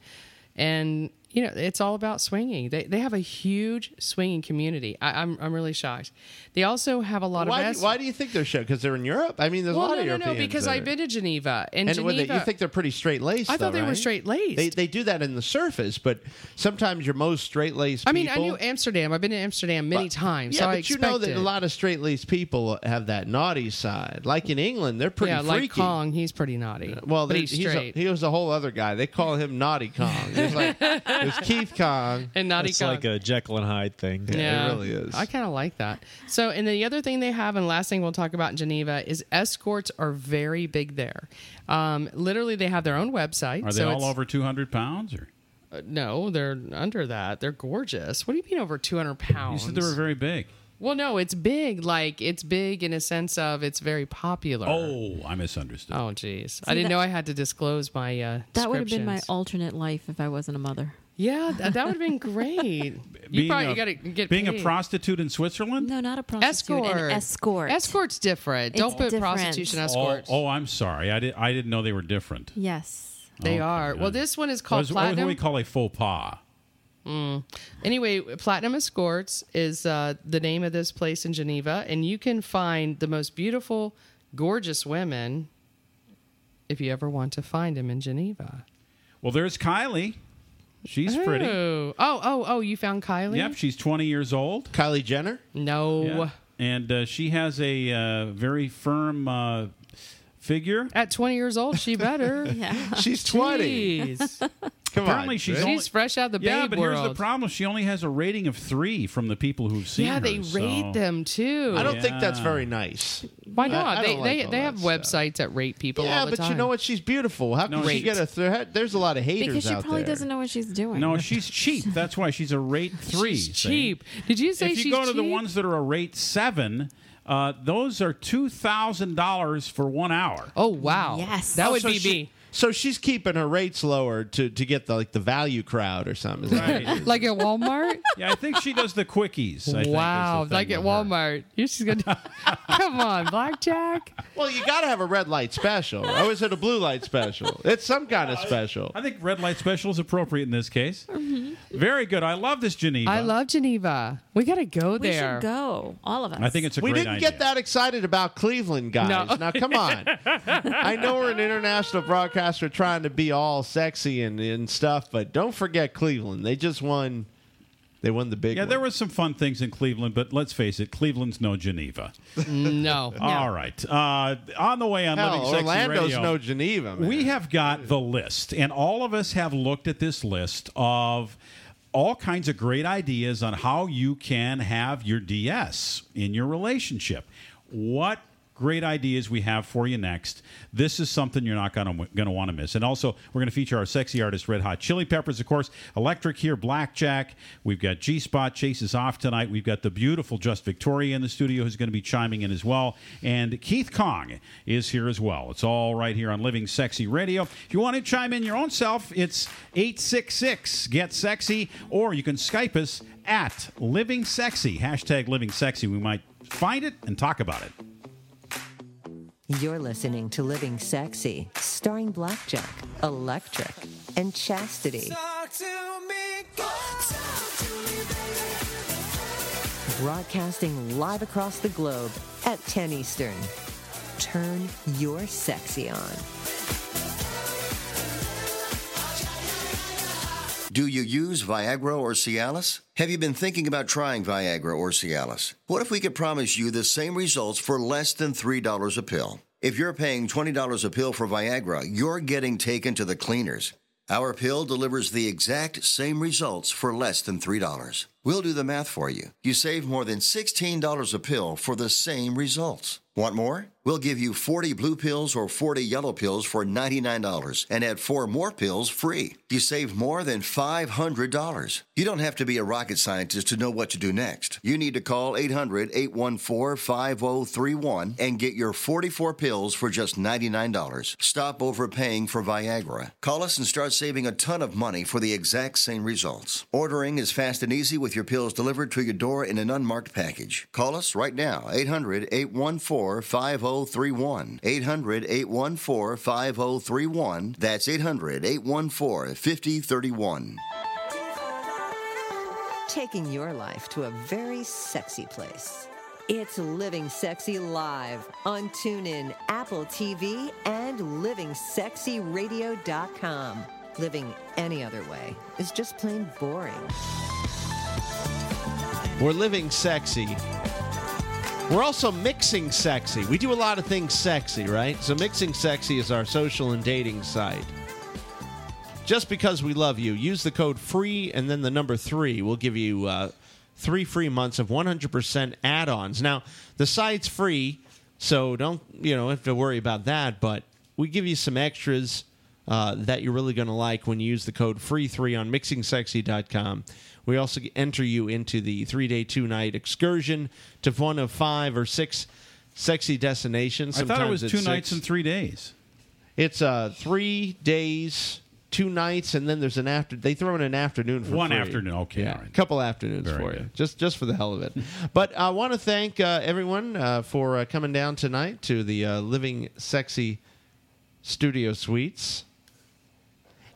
and you know it's all about swinging. They they have a huge swinging community. I, I'm I'm really shocked. They also have a lot Why, of do, why do you think they're show? Because they're in Europe. I mean, there's well, a lot no, of no, Europeans. no, because that I've been to Geneva, and, And Geneva. they- you think they're pretty straight laced? I thought they were straight-laced. They they do that in the surface, but sometimes your most straight laced. I mean, I knew Amsterdam. I've been to Amsterdam many times, Yeah, so I but you know that a lot of straight laced people have that naughty side. Like in England, they're pretty yeah, freaky. like Kong, he's pretty naughty. Well, but they- he's he's a- straight. he was a whole other guy. They call him Naughty Kong. It's Keith Kong and naughty It's Kong. like a Jekyll and Hyde thing. Yeah, it really is. I kind of like that. So, and the other thing they have, and last thing we'll talk about in Geneva is escorts are very big there. Um, literally, they have their own website. Are they so all it's- over 200 pounds? Or Uh, no, they're under that. They're gorgeous. What do you mean over 200 pounds? You said they were very big. Well, no, it's big. Like it's big in a sense of it's very popular. Oh, I misunderstood. Oh, jeez. I didn't that- know I had to disclose my. Uh, That would have been my descriptions. alternate life if I wasn't a mother. Yeah, that, that would have been great. you Being probably a- got to get being a prostitute in Switzerland? No, not a prostitute. Escort. An escort. Escort's different. Don't put different. prostitution Oh, escorts. oh, I'm sorry. I, did, I didn't know they were different. Yes. They Okay, are. Well, this one is What called is- what Platinum. do we call a faux pas? Mm. Anyway, Platinum Escorts is uh, the name of this place in Geneva, and you can find the most beautiful, gorgeous women if you ever want to find them in Geneva. Well, there's Kylie. She's pretty. Oh, oh, oh, oh! You found Kylie? Yep, she's 20 years old. Kylie Jenner? No. Yeah. And uh, she has a uh, very firm uh, figure. At 20 years old, she better. yeah. She's 20. Jeez. Come Apparently on. she's Chris. only- She's fresh out of the yeah, babe but world. here's the problem. She only has a rating of three from the people who've seen her. yeah, her. they so- rate them too. I don't think that's Yeah. very nice. Why not? I they don't they, like all they that have stuff. websites that rate people Yeah, all the but time. you know what? She's beautiful. How can No, she she- get a? There, there's a lot of haters Because she out probably there. doesn't know what she's doing. No, she's cheap. That's why she's a rate three. She's see? cheap. Did you say she's cheap? if you she's go to the cheap? ones that are a rate seven, uh, those are two thousand dollars for one hour. Oh wow. Yes. That Oh, would so be she- me. So she's keeping her rates lower to, to get the like the value crowd or something. Is that what it is? like at Walmart? Yeah, I think she does the quickies. I think, is the wow. thing Like at with her. Walmart. You're just gonna Come on, Blackjack. well, you got to have a red light special, or is it a blue light special? It's some kind of special. I think red light special is appropriate in this case. Mm-hmm. Very good. I love this Geneva. I love Geneva. We gotta go we there. should go. All of us. I think it's a we great didn't idea. get that excited about Cleveland, guys. No. Now, come on. I know we're an international broadcaster trying to be all sexy and, and stuff, but don't forget Cleveland. They just won They won the big. Yeah, one. there was some fun things in Cleveland, but let's face it, Cleveland's no Geneva. No. All right. Uh, on the way on Hell, Living Sexy Orlando's Radio, no Geneva. Man. we have got the list, and all of us have looked at this list of all kinds of great ideas on how you can have your DS in your relationship. What great ideas we have for you next. This is something you're not going to want to miss. And also, we're going to feature our sexy artist Red Hot Chili Peppers, of course, Electric here, Blackjack. We've got G Spot Chase is off tonight. We've got the beautiful Just Victoria in the studio who's going to be chiming in as well, and Keith Kong is here as well. It's all right here on Living Sexy Radio. If you want to chime in your own self, it's 866 Get Sexy, or you can Skype us at Living Sexy hashtag Living Sexy. We might find it and talk about it. You're listening to Living Sexy, starring Blackjack, Electric, and Chastity. Broadcasting live across the globe at 10 Eastern. Turn your sexy on. Do you use Viagra or Cialis? Have you been thinking about trying Viagra or Cialis? What if we could promise you the same results for less than $3 a pill? If you're paying $20 a pill for Viagra, you're getting taken to the cleaners. Our pill delivers the exact same results for less than $3. We'll do the math for you. You save more than $16 a pill for the same results. Want more? We'll give you 40 blue pills or 40 yellow pills for $99 and add four more pills free. You save more than $500. You don't have to be a rocket scientist to know what to do next. You need to call 800 814 5031 and get your 44 pills for just $99. Stop overpaying for Viagra. Call us and start saving a ton of money for the exact same results. Ordering is fast and easy with your pills delivered to your door in an unmarked package. Call us right now, 800 814 5031. 800 814 5031. That's 800 814 5031. Taking your life to a very sexy place. It's Living Sexy Live on TuneIn, Apple TV, and LivingSexyRadio.com. Living any other way is just plain boring. We're living sexy. We're also mixing sexy. We do a lot of things sexy, right? So mixing sexy is our social and dating site. Just because we love you, use the code FREE and then the number three. We'll give you uh, three free months of 100% add-ons. Now, the site's free, so don't you know have to worry about that. But we give you some extras uh, that you're really going to like when you use the code FREE3 on mixingsexy.com. We also enter you into the three-day, two-night excursion to one of five or six sexy destinations. I thought it was two six. nights and three days. It's uh, three days, two nights, and then there's an after. They throw in an afternoon for One free. afternoon, okay, yeah, right. a couple afternoons Very for you, just just for the hell of it. but I want to thank uh, everyone uh, for uh, coming down tonight to the uh, Living Sexy Studio Suites.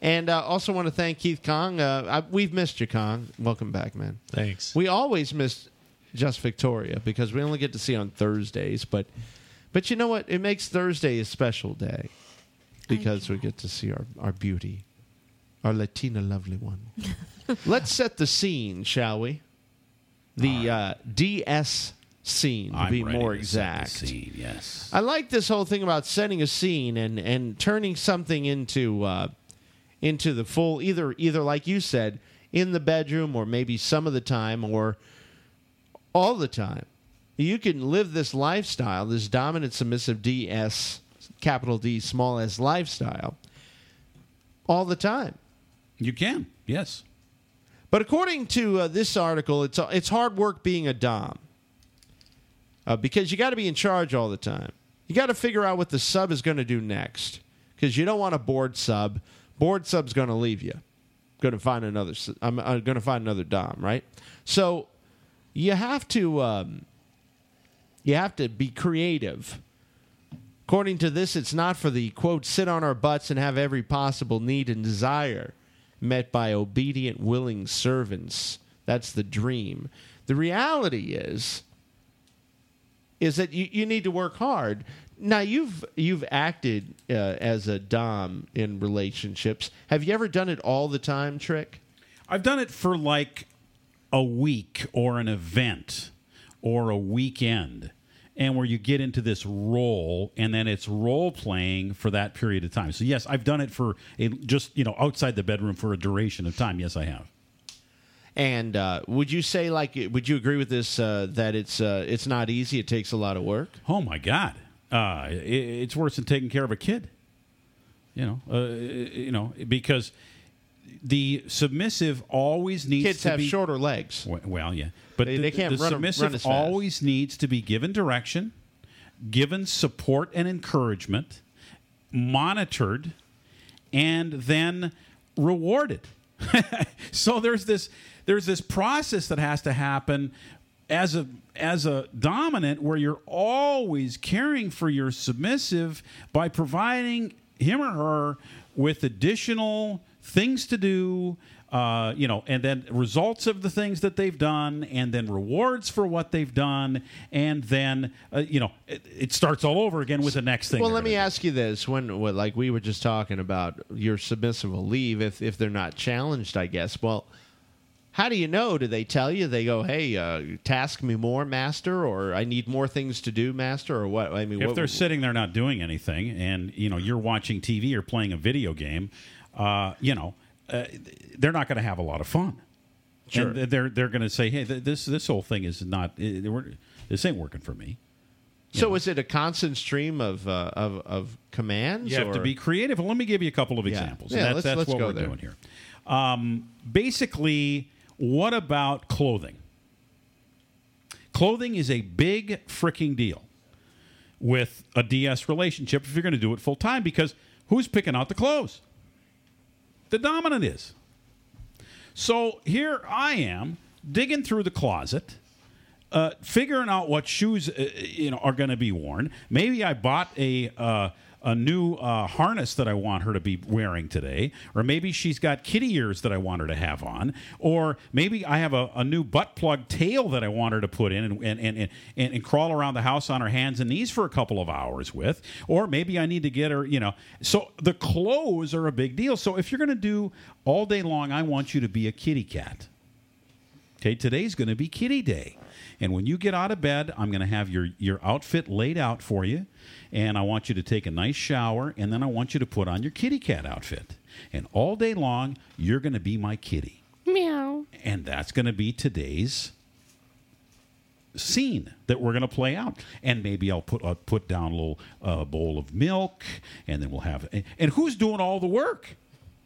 And uh, also want to thank Keith Kong. Uh, I, we've missed you, Kong. Welcome back, man. Thanks. We always miss just Victoria because we only get to see on Thursdays. But but you know what? It makes Thursday a special day because we get to see our, our beauty, our Latina lovely one. Let's set the scene, shall we? The uh, DS scene, to I'm be ready more to set the exact. scene, yes. I like this whole thing about setting a scene and and turning something into uh, into the full either either like you said in the bedroom or maybe some of the time or all the time. You can live this lifestyle, this dominant submissive DS capital D small s lifestyle all the time. You can, yes. But according to uh, this article, it's it's hard work being a dom uh, because you got to be in charge all the time. You got to figure out what the sub is going to do next because you don't want a bored sub. Bored sub's going to leave you. Going to find another. I'm, I'm going to find another dom, right? So you have to um, you have to be creative. According to this, it's not for the quote sit on our butts and have every possible need and desire met by obedient, willing servants. That's the dream. The reality is is that you, you need to work hard. Now you've you've acted uh, as a dom in relationships. Have you ever done it all the time, Trick? I've done it for like a week or an event or a weekend and where you get into this role and then it's role playing for that period of time. So yes, I've done it for a just, you know, outside the bedroom for a duration of time. Yes, I have. And uh, would you say, like, would you agree with this uh, that it's uh, it's not easy? It takes a lot of work. Oh my God, uh, it, it's worse than taking care of a kid. You know, uh, you know, because the submissive always needs Kids to have be shorter legs. Well, yeah, but They- the, they can't the run- submissive run as fast. always needs to be given direction, given support and encouragement, monitored, and then rewarded. so there's this there's this process that has to happen as a as a dominant where you're always caring for your submissive by providing him or her with additional things to do uh, you know, and then results of the things that they've done, and then rewards for what they've done, and then uh, you know it, it starts all over again with the next thing. Well, let me gonna ask you this: when, what, like we were just talking about, your submissive will leave if if they're not challenged. I guess. Well, how do you know? Do they tell you? They go, "Hey, uh, task me more, master," or "I need more things to do, master," or what? I mean, if what, they're sitting there not doing anything and you know you're watching TV or playing a video game, uh, you know uh, they're not going to have a lot of fun. Sure. And they're they're going to say, "Hey, th- this this whole thing is not. This ain't working for me." so is it a constant stream of uh, of of commands? You have to be creative. Well, let me give you a couple of Yeah. examples. Yeah, that's let's- that's let's what we're there. doing here. Um, basically, what about clothing? Clothing is a big freaking deal with a DS relationship if you're going to do it full time because who's picking out the clothes? The dominant is. So here I am digging through the closet, uh, figuring out what shoes uh, you know are going to be worn. Maybe I bought a uh, a new uh, harness that I want her to be wearing today, or maybe she's got kitty ears that I want her to have on, or maybe I have a, a new butt plug tail that I want her to put in and and, and, and and crawl around the house on her hands and knees for a couple of hours with, or maybe I need to get her, you know. So the clothes are a big deal. So if you're going to do all day long, I want you to be a kitty cat. Okay, today's going to be kitty day. And when you get out of bed, I'm going to have your, your outfit laid out for you. And I want you to take a nice shower. And then I want you to put on your kitty cat outfit. And all day long, you're going to be my kitty. Meow. And that's going to be today's scene that we're going to play out. And maybe I'll put I'll put down a little uh, bowl of milk. And then we'll have. And, and who's doing all the work?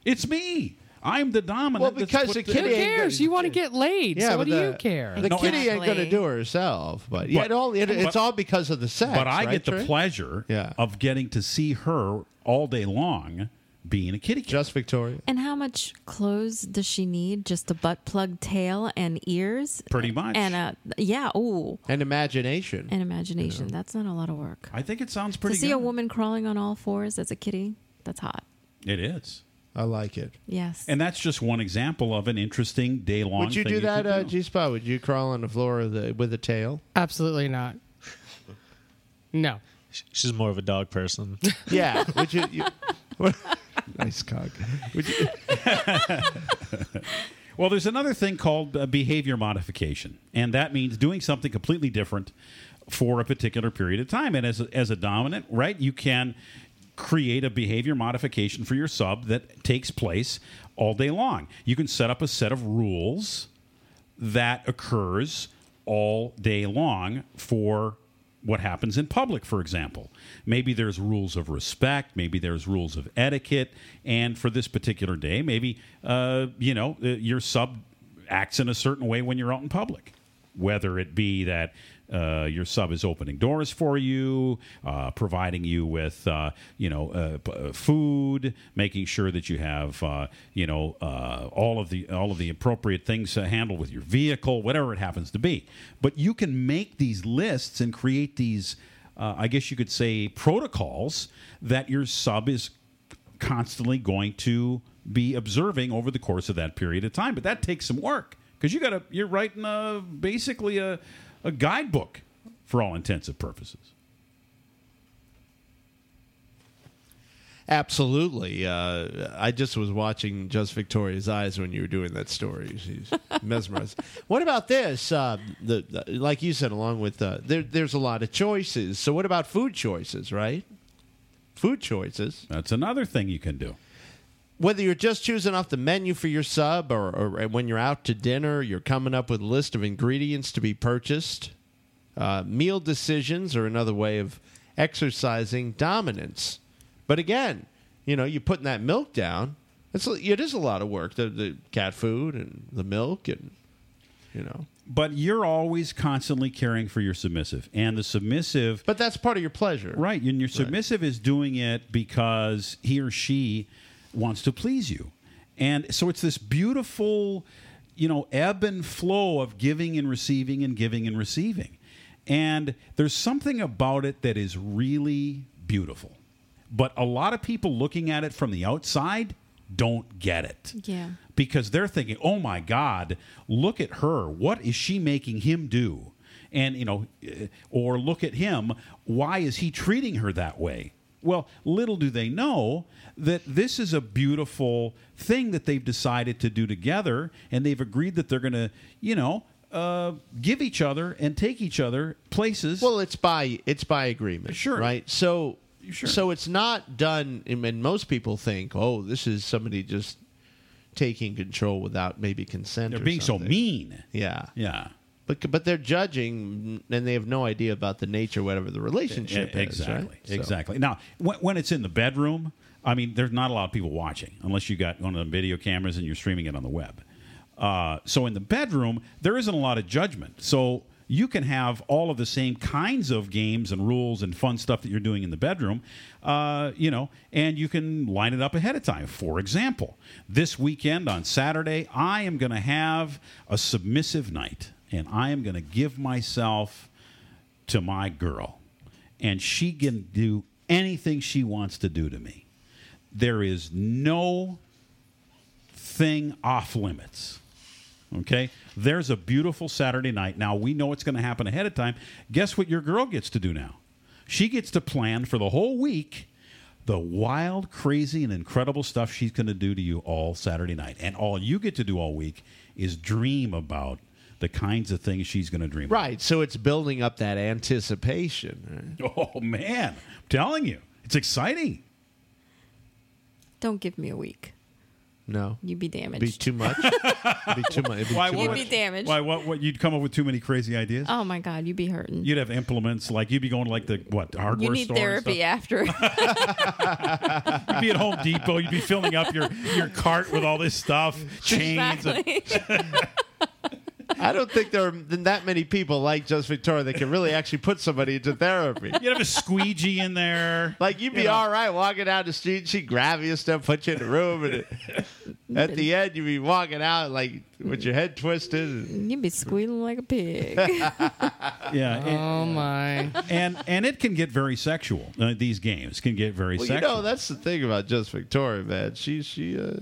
It's me. I'm the dominant. Well, because put the kitty ain't cares? gonna- You want to get laid. Yeah, so what but do you care? The No, kitty ain't going to do it herself, but yeah, But- it all, it, it's but- all because of the sex. But I right, get the Trey? pleasure Yeah. of getting to see her all day long being a kitty cat. Just Victoria. And how much clothes does she need? Just a butt plug tail and ears? Pretty much. And a yeah, ooh, And imagination. and imagination. That's not a lot of work. I think it sounds pretty to see good. a woman crawling on all fours as a kitty, that's hot. It is. I like it. Yes. And that's just one example of an interesting day long Would you do that, uh, G Spot? Would you crawl on the floor with a, with a tail? Absolutely not. No. She's more of a dog person. Yeah. Would you? you nice cock. Would you, Well, there's another thing called uh, behavior modification, and that means doing something completely different for a particular period of time. And as a, as a dominant, right, you can create a behavior modification for your sub that takes place all day long. You can set up a set of rules that occurs all day long for what happens in public, for example. Maybe there's rules of respect, maybe there's rules of etiquette, and for this particular day, maybe uh, you know uh, your sub acts in a certain way when you're out in public, whether it be that. Uh, your sub is opening doors for you, uh, providing you with, uh, you know, uh, p- uh, food, making sure that you have, you know, all of the all of the appropriate things to handle with your vehicle, whatever it happens to be. But you can make these lists and create these, I guess you could say, protocols that your sub is constantly going to be observing over the course of that period of time. But that takes some work because you got to you're writing a, basically a, a guidebook for all intents and purposes. Absolutely. Uh, I just was watching Just Victoria's eyes when you were doing that story. She's mesmerized. what about this? Uh, the, the like you said, along with uh, there, there's a lot of choices. So what about food choices? Right? Food choices. That's another thing you can do. Whether you're just choosing off the menu for your sub, or, or when you're out to dinner, you're coming up with a list of ingredients to be purchased. Uh, meal decisions are another way of exercising dominance. But again, you know, you're putting that milk down. It's it is a lot of work. The, the cat food and the milk and you know. But you're always constantly caring for your submissive, and the submissive. But that's part of your pleasure, right? And your submissive is doing it because he or she wants to please you, and so it's this beautiful, you know, ebb and flow of giving and receiving and giving and receiving, and there's something about it that is really beautiful. But a lot of people looking at it from the outside don't get it Yeah. because they're thinking, "Oh my God, look at her! What is she making him do?" And you know, eh, or look at him. Why is he treating her that way? Well, little do they know that this is a beautiful thing that they've decided to do together, and they've agreed that they're going to, you know, uh, give each other and take each other places. Well, it's by it's by agreement, Sure. right? So Sure. so it's not done. I And most people think, oh, this is somebody just taking control without maybe consent. They're or being so mean. Yeah, yeah. But but they're judging, and they have no idea about the nature, whatever the relationship E- is. exactly, right? So- exactly. Now, when, when it's in the bedroom, I mean, there's not a lot of people watching unless you got one of the video cameras and you're streaming it on the web. Uh, so in the bedroom, there isn't a lot of judgment. So you can have all of the same kinds of games and rules and fun stuff that you're doing in the bedroom, uh, you know, and you can line it up ahead of time. For example, this weekend on Saturday, I am going to have a submissive night, and I am going to give myself to my girl, and she can do anything she wants to do to me. There is no thing off limits. Okay? There's a beautiful Saturday night. Now, we know it's going to happen ahead of time. Guess what your girl gets to do now? She gets to plan for the whole week the wild, crazy, and incredible stuff she's going to do to you all Saturday night. And all you get to do all week is dream about the kinds of things she's going to dream Right. So it's building up that anticipation. Oh, man. I'm telling you, it's exciting. Don't give me a week. No. You'd be damaged. Be too much. be too much. Be Why, too what You'd much. be damaged. Why? What? What? You'd come up with too many crazy ideas. Oh my God, you'd be hurting. You'd have implements like you'd be going to like the what hardware you need store. therapy after. You'd be at Home Depot. You'd be filling up your your cart with all this stuff, chains. and- exactly. I don't think there are that many people like Just Victoria that can really actually put somebody into therapy. You'd have a squeegee in there. Like you'd be You know. all right walking down the street, she'd grab you and stuff, put you in the room, and at the end you'd be walking out like with your head twisted. You'd be squealing like a pig. Yeah. and- Oh my! And and it can get very sexual. Uh, these games can get very Well, you sexual. know that's the thing about Just Victoria, man. She she uh,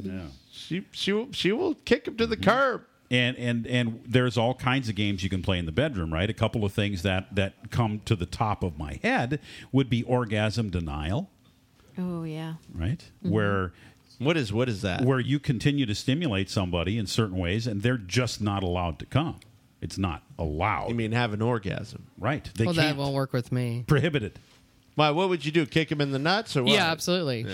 she she will, she will kick him to the curb. And and and there's all kinds of games you can play in the bedroom, right? A couple of things that that come to the top of my head would be orgasm denial, oh yeah. right? Mm-hmm. Where What is what is that? where you continue to stimulate somebody in certain ways and they're just not allowed to come. It's not allowed. You mean have an orgasm? right? They well, that can't. won't work with me. Prohibited. Why? What would you do? Kick him in the nuts or what? Yeah, absolutely.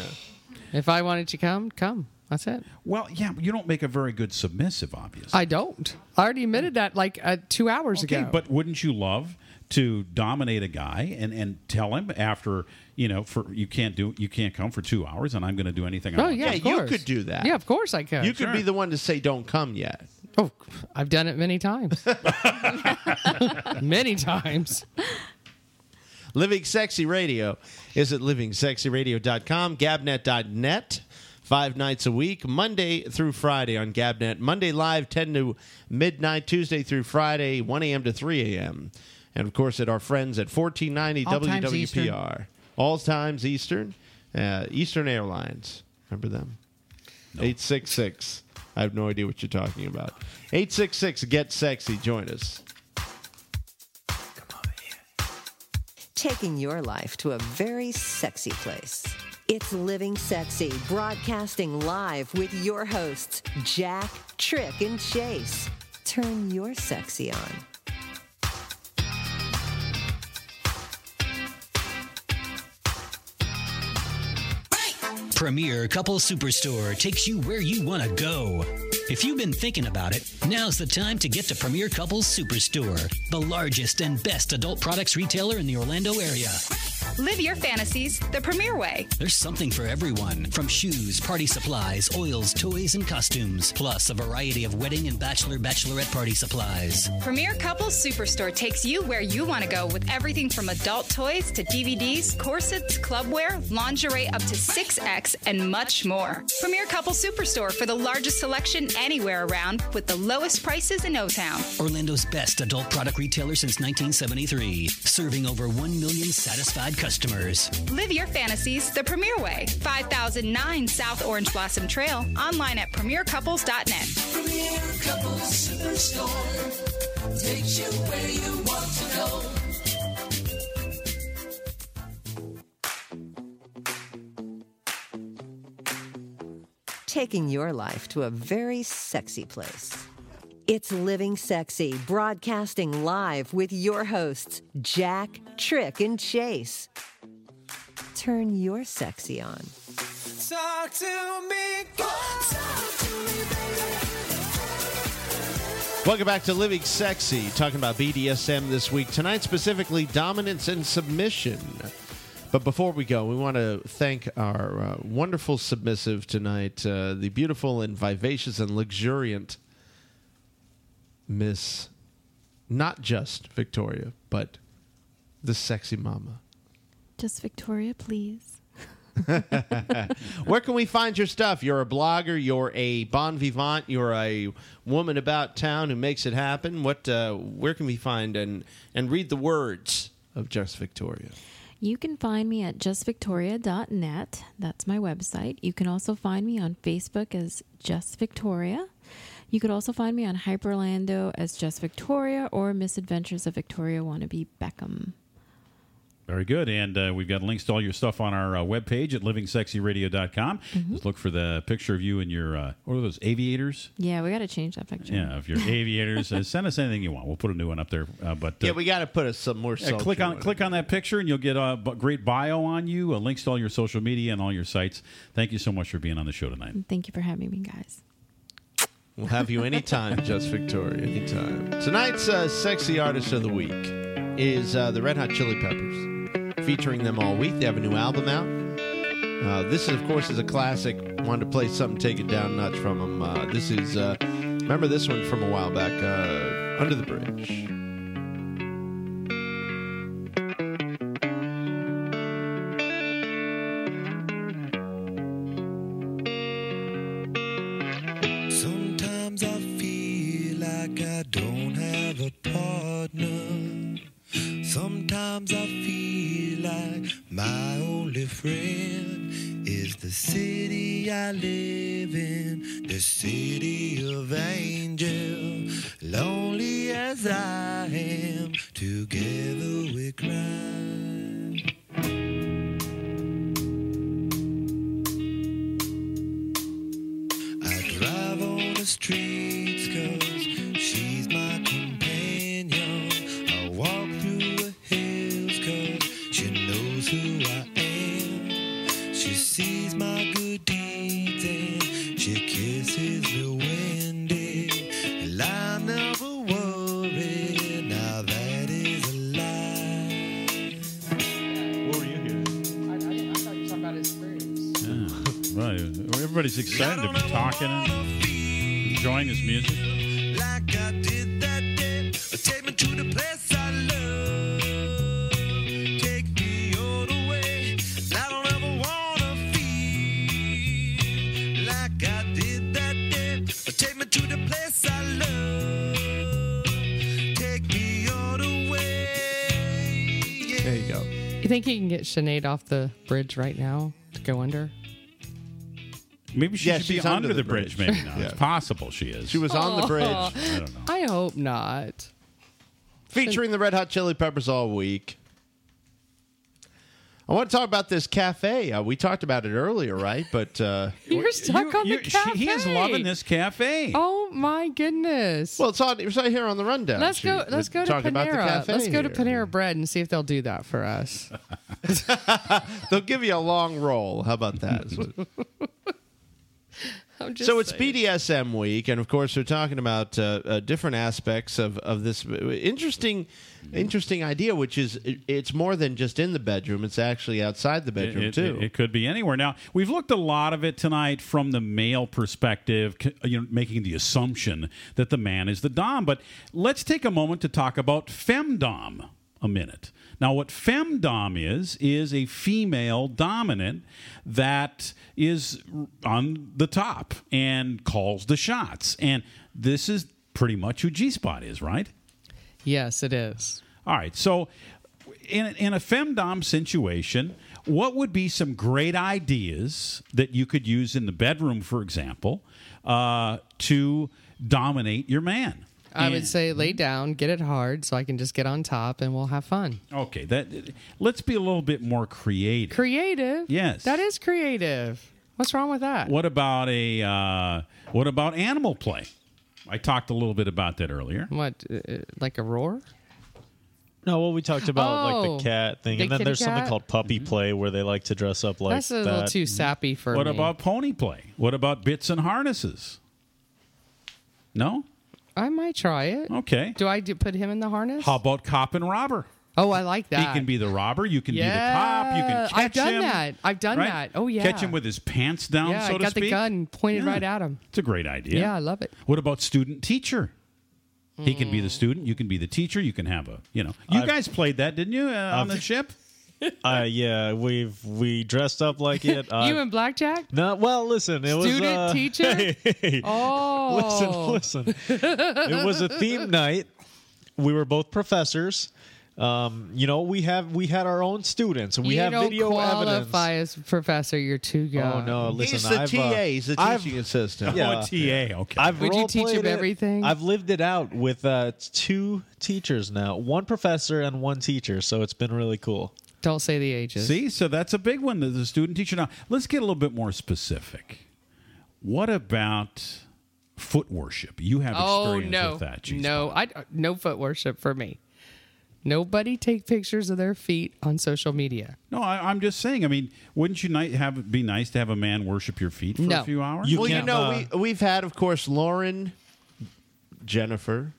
If I wanted to come, come. That's it. Well, yeah, you don't make a very good submissive, obviously. I don't. I already admitted that like uh, two hours Okay, ago. but wouldn't you love to dominate a guy and, and tell him after you know for you can't do you can't come for two hours and I'm going to do anything. I oh want yeah, Yeah, you could do that. Yeah, of course I could. You could Sure. be the one to say don't come yet. Oh, I've done it many times. many times. Living Sexy Radio is at livingsexyradio.com, gabnet.net, five nights a week, Monday through Friday on Gabnet. Monday live, 10 to midnight, Tuesday through Friday, 1 a.m. to 3 a.m. And of course, at our friends at 1490 All times WWPR. Eastern. All times Eastern. Uh, Eastern Airlines. Remember them? 866. I have no idea what you're talking about. 866 Get Sexy. Join us. Taking your life to a very sexy place. It's Living Sexy, broadcasting live with your hosts, Jack, Trick, and Chase. Turn your sexy on. Premier Couple Superstore takes you where you want to go. If you've been thinking about it, now's the time to get to Premier Couples Superstore, the largest and best adult products retailer in the Orlando area. Live your fantasies the premier way. There's something for everyone from shoes, party supplies, oils, toys, and costumes, plus a variety of wedding and bachelor bachelorette party supplies. Premier Couples Superstore takes you where you want to go with everything from adult toys to DVDs, corsets, clubwear, lingerie up to 6X, and much more. Premier Couples Superstore for the largest selection anywhere around with the lowest prices in O Town. Orlando's best adult product retailer since 1973, serving over 1 million satisfied customers. Live your fantasies the premier way. 5009 South Orange Blossom Trail. Online at premiercouples.net. Premier Couples Superstore takes you where you want to go. taking your life to a very sexy place. It's Living Sexy, broadcasting live with your hosts, Jack, Trick, and Chase. Turn your sexy on. Talk to me, talk to me, Welcome back to Living Sexy, talking about BDSM this week. Tonight, specifically, dominance and submission. But before we go, we want to thank our uh, wonderful submissive tonight, uh, the beautiful and vivacious and luxuriant Miss, not just Victoria, but the sexy mama. Just Victoria, please. Where can we find your stuff? You're a blogger. You're a bon vivant. You're a woman about town who makes it happen. What? Uh, where can we find and and read the words of Just Victoria? You can find me at justvictoria.net. That's my website. You can also find me on Facebook as Just Victoria. You could also find me on Hyperlando as Just Victoria or Misadventures of Victoria Wannabe Beckham. Very good. And uh, we've got links to all your stuff on our uh, webpage at livingsexyradio.com. Just look for the picture of you and your, uh, what are those, aviators? Yeah, we got to change that picture. Yeah, if you're aviators, uh, send us anything you want. We'll put a new one up there. Uh, but uh, Yeah, we got to put a, some more. yeah, click on click on that picture, and you'll get a b- great bio on you, uh, links to all your social media and all your sites. Thank you so much for being on the show tonight. Thank you for having me, guys. We'll have you anytime, Just Victoria, anytime. Tonight's uh, sexy artist of the week is uh, the Red Hot Chili Peppers, featuring them all week. They have a new album out. Uh, this, of course, is a classic. Wanted to play something, take it down a notch from them. Uh, this is, uh, remember this one from a while back, uh, Under the Bridge. Sinead off the bridge right now to go under? Maybe she Yeah, should be she's under, the bridge. Maybe not. Yeah. It's possible she is. She was on the bridge. I don't know. I hope not. featuring the Red Hot Chili Peppers all week. I want to talk about this cafe. Uh, we talked about it earlier, right? But uh, You're stuck on the you- she- cafe. he is loving this cafe. Oh my goodness! well, it's on. It's right here on the rundown. let's She go. Let's go to talking about the Panera. cafe Let's go to. Panera Bread and see if they'll do that for us. They'll give you a long roll. How about that? I'm just so it's saying. BDSM week, and of course, we're talking about uh, uh, different aspects of, of this interesting, interesting idea, which is it, it's more than just in the bedroom; it's actually outside the bedroom It, too. it- it could be anywhere. Now we've looked a lot of it tonight from the male perspective, you know, making the assumption that the man is the dom. But let's take a moment to talk about femdom a minute. Now, what femdom is is a female dominant that is on the top and calls the shots, and this is pretty much who G Spot is, right? Yes, it is. All right. So, in, in a femdom situation, what would be some great ideas that you could use in the bedroom, for example, uh, to dominate your man? I would say lay down, get it hard, so I can just get on top, and we'll have fun. Okay, that let's be a little bit more creative. Creative. Yes. that is creative. What's wrong with that? What about a uh, what about animal play? I talked a little bit about that earlier. What, uh, like a roar? No, well, we talked about like Oh, the cat thing, the and then kitty there's something called puppy play where they like to dress up like That's a that. little too sappy for what me. about pony play? What about bits and harnesses? No. I might try it. Okay. Do I do, put him in the harness? How about cop and robber? Oh, I like that. He can be the robber. You can Yeah, be the cop. You can catch him. I've done him. that. I've done right? that. Oh, yeah. Catch him with his pants down. Yeah, so I to got the gun pointed Yeah. right at him. It's a great idea. Yeah, I love it. What about student teacher? He can Mm. be the student. You can be the teacher. You can have a. You know. You I've- guys played that, didn't you, uh, on the ship? Uh, yeah, we've we dressed up like it. Uh, you and Blackjack? no, well, listen, it was Student, uh, teacher? hey, hey, Oh. listen, listen. it was a theme night. We were both professors. Um, you know, we have we had our own students. We you have don't video qualify evidence. as professor. You're too young. Oh no! Listen, He's the I've, TA. uh, He's the I've- teaching assistant. Yeah. Oh, a TA. Okay. I've Would you teach him it. everything? I've lived it out with uh, two teachers now, one professor and one teacher. So it's been really cool. Don't say the ages. See, so that's a big one. The student teacher. Now, let's get a little bit more specific. What about foot worship? You have Oh experience no, with that. G-Spot. no, I no foot worship for me. Nobody take pictures of their feet on social media. No, I, I'm just saying. I mean, wouldn't you ni- have it be nice to have a man worship your feet for No. a few hours? You well, you can't, know, uh, we we've had, of course, Lauren, Jennifer,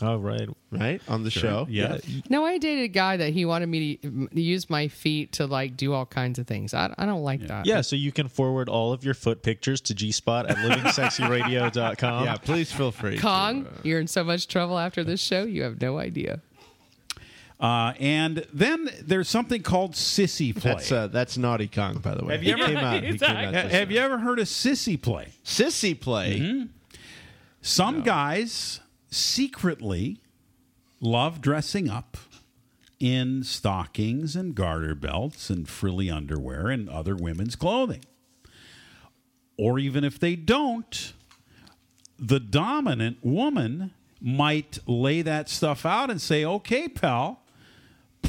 Oh right. right on the show. yeah. No, I dated a guy that he wanted me to use my feet to like do all kinds of things. I, I don't like that. Yeah, so you can forward all of your foot pictures to G Spot at livingsexyradio.com. Yeah, please feel free. Kong, you're in so much trouble after this show. You have no idea. Uh, and then there's something called sissy play. That's uh, that's Naughty Kong, by the way. Have you He ever- came out? he came out have you ever heard of sissy play? Sissy play. Mm-hmm. Some guys secretly love dressing up in stockings and garter belts and frilly underwear and other women's clothing. Or even if they don't, the dominant woman might lay that stuff out and say, okay, pal,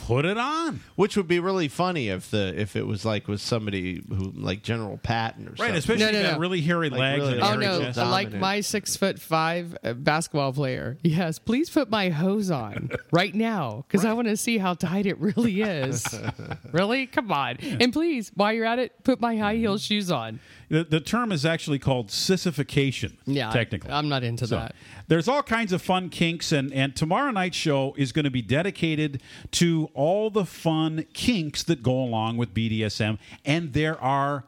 put it on. Which would be really funny if the if it was like with somebody who like General Patton or Right, something. especially No, no, if you got no. really hairy Like legs really and Oh hairy hairy no, chest. like dominant. my six foot five uh, basketball player. Yes, please put my hose on right now because I want to see how tight it really is. really, come on, and please, while you're at it, put my high heel shoes on. The, the term is actually called sissification. Yeah, I- technically. I'm not into So, that. There's all kinds of fun kinks, and, and tomorrow night's show is going to be dedicated to all the fun kinks that go along with BDSM, and there are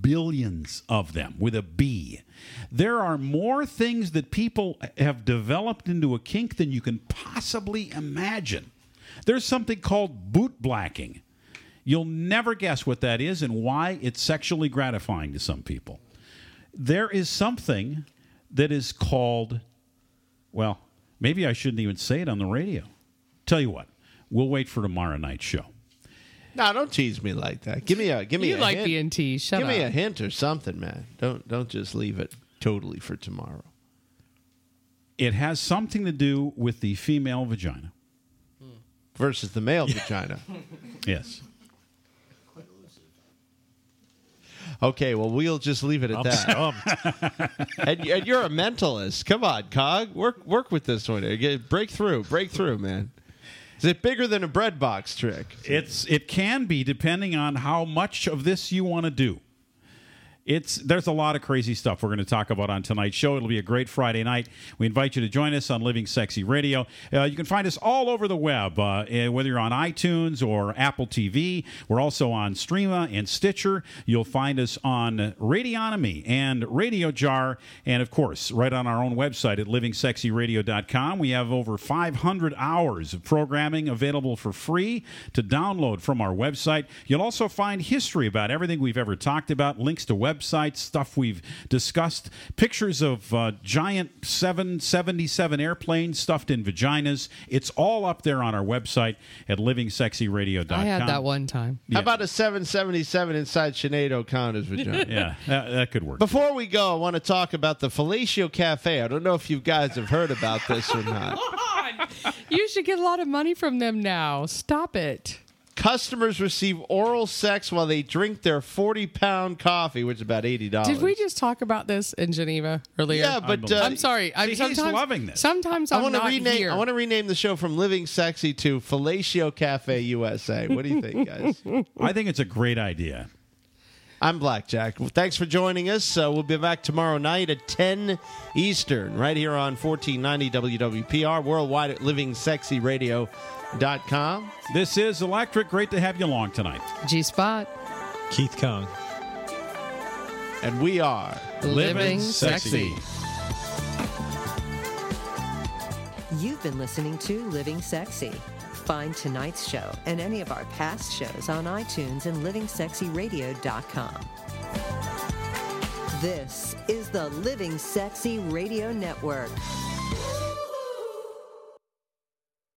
billions of them with a B. There are more things that people have developed into a kink than you can possibly imagine. There's something called boot blacking. You'll never guess what that is and why it's sexually gratifying to some people. There is something that is called, well, maybe I shouldn't even say it on the radio. Tell you what, we'll wait for tomorrow night's show. No, don't tease me like that. Give me a give me You a like hint. being teased. Shut give up. me a hint or something, man. Don't don't just leave it totally for tomorrow. It has something to do with the female vagina. Versus the male vagina. Yes. Okay, well, we'll just leave it at I'm that. and, and you're a mentalist. Come on, Cog. Work work with this one. Get, break through. Break through, man. Is it bigger than a bread box trick? It's it can be depending on how much of this you want to do. It's there's a lot of crazy stuff we're going to talk about on tonight's show. It'll be a great Friday night. We invite you to join us on Living Sexy Radio. Uh, you can find us all over the web, uh, eh, whether you're on iTunes or Apple TV. We're also on Streama and Stitcher. You'll find us on Radionomy and Radio Jar, and of course, right on our own website at livingsexyradio.com. We have over 500 hours of programming available for free to download from our website. You'll also find history about everything we've ever talked about, links to websites, stuff we've discussed, pictures of uh, giant 777 airplanes stuffed in vaginas. It's all up there on our website at livingsexyradio.com. I had that one time. How about a 777 inside Sinead O'Connor's vagina? yeah, that, that could work. Before we go, I want to talk about the Fellatio Cafe. I don't know if you guys have heard about this or not. You should get a lot of money from them now. Stop it. Customers receive oral sex while they drink their 40 pound coffee, which is about $80. Did we just talk about this in Geneva earlier? Yeah, but, uh, I'm sorry. I'm See, he's sometimes, loving this. Sometimes I I'm want to not rename. here. I want to rename the show from Living Sexy to Fellatio Cafe USA. What do you think, guys? I think it's a great idea. I'm Blackjack. Well, thanks for joining us. Uh, we'll be back tomorrow night at 10 Eastern, right here on 1490 WWPR, worldwide at livingsexyradio.com. This is Electric. Great to have you along tonight. G Spot. Keith Kong. And we are Living Sexy. You've been listening to Living Sexy. Find tonight's show and any of our past shows on iTunes and livingsexyradio.com. This is the Living Sexy Radio Network.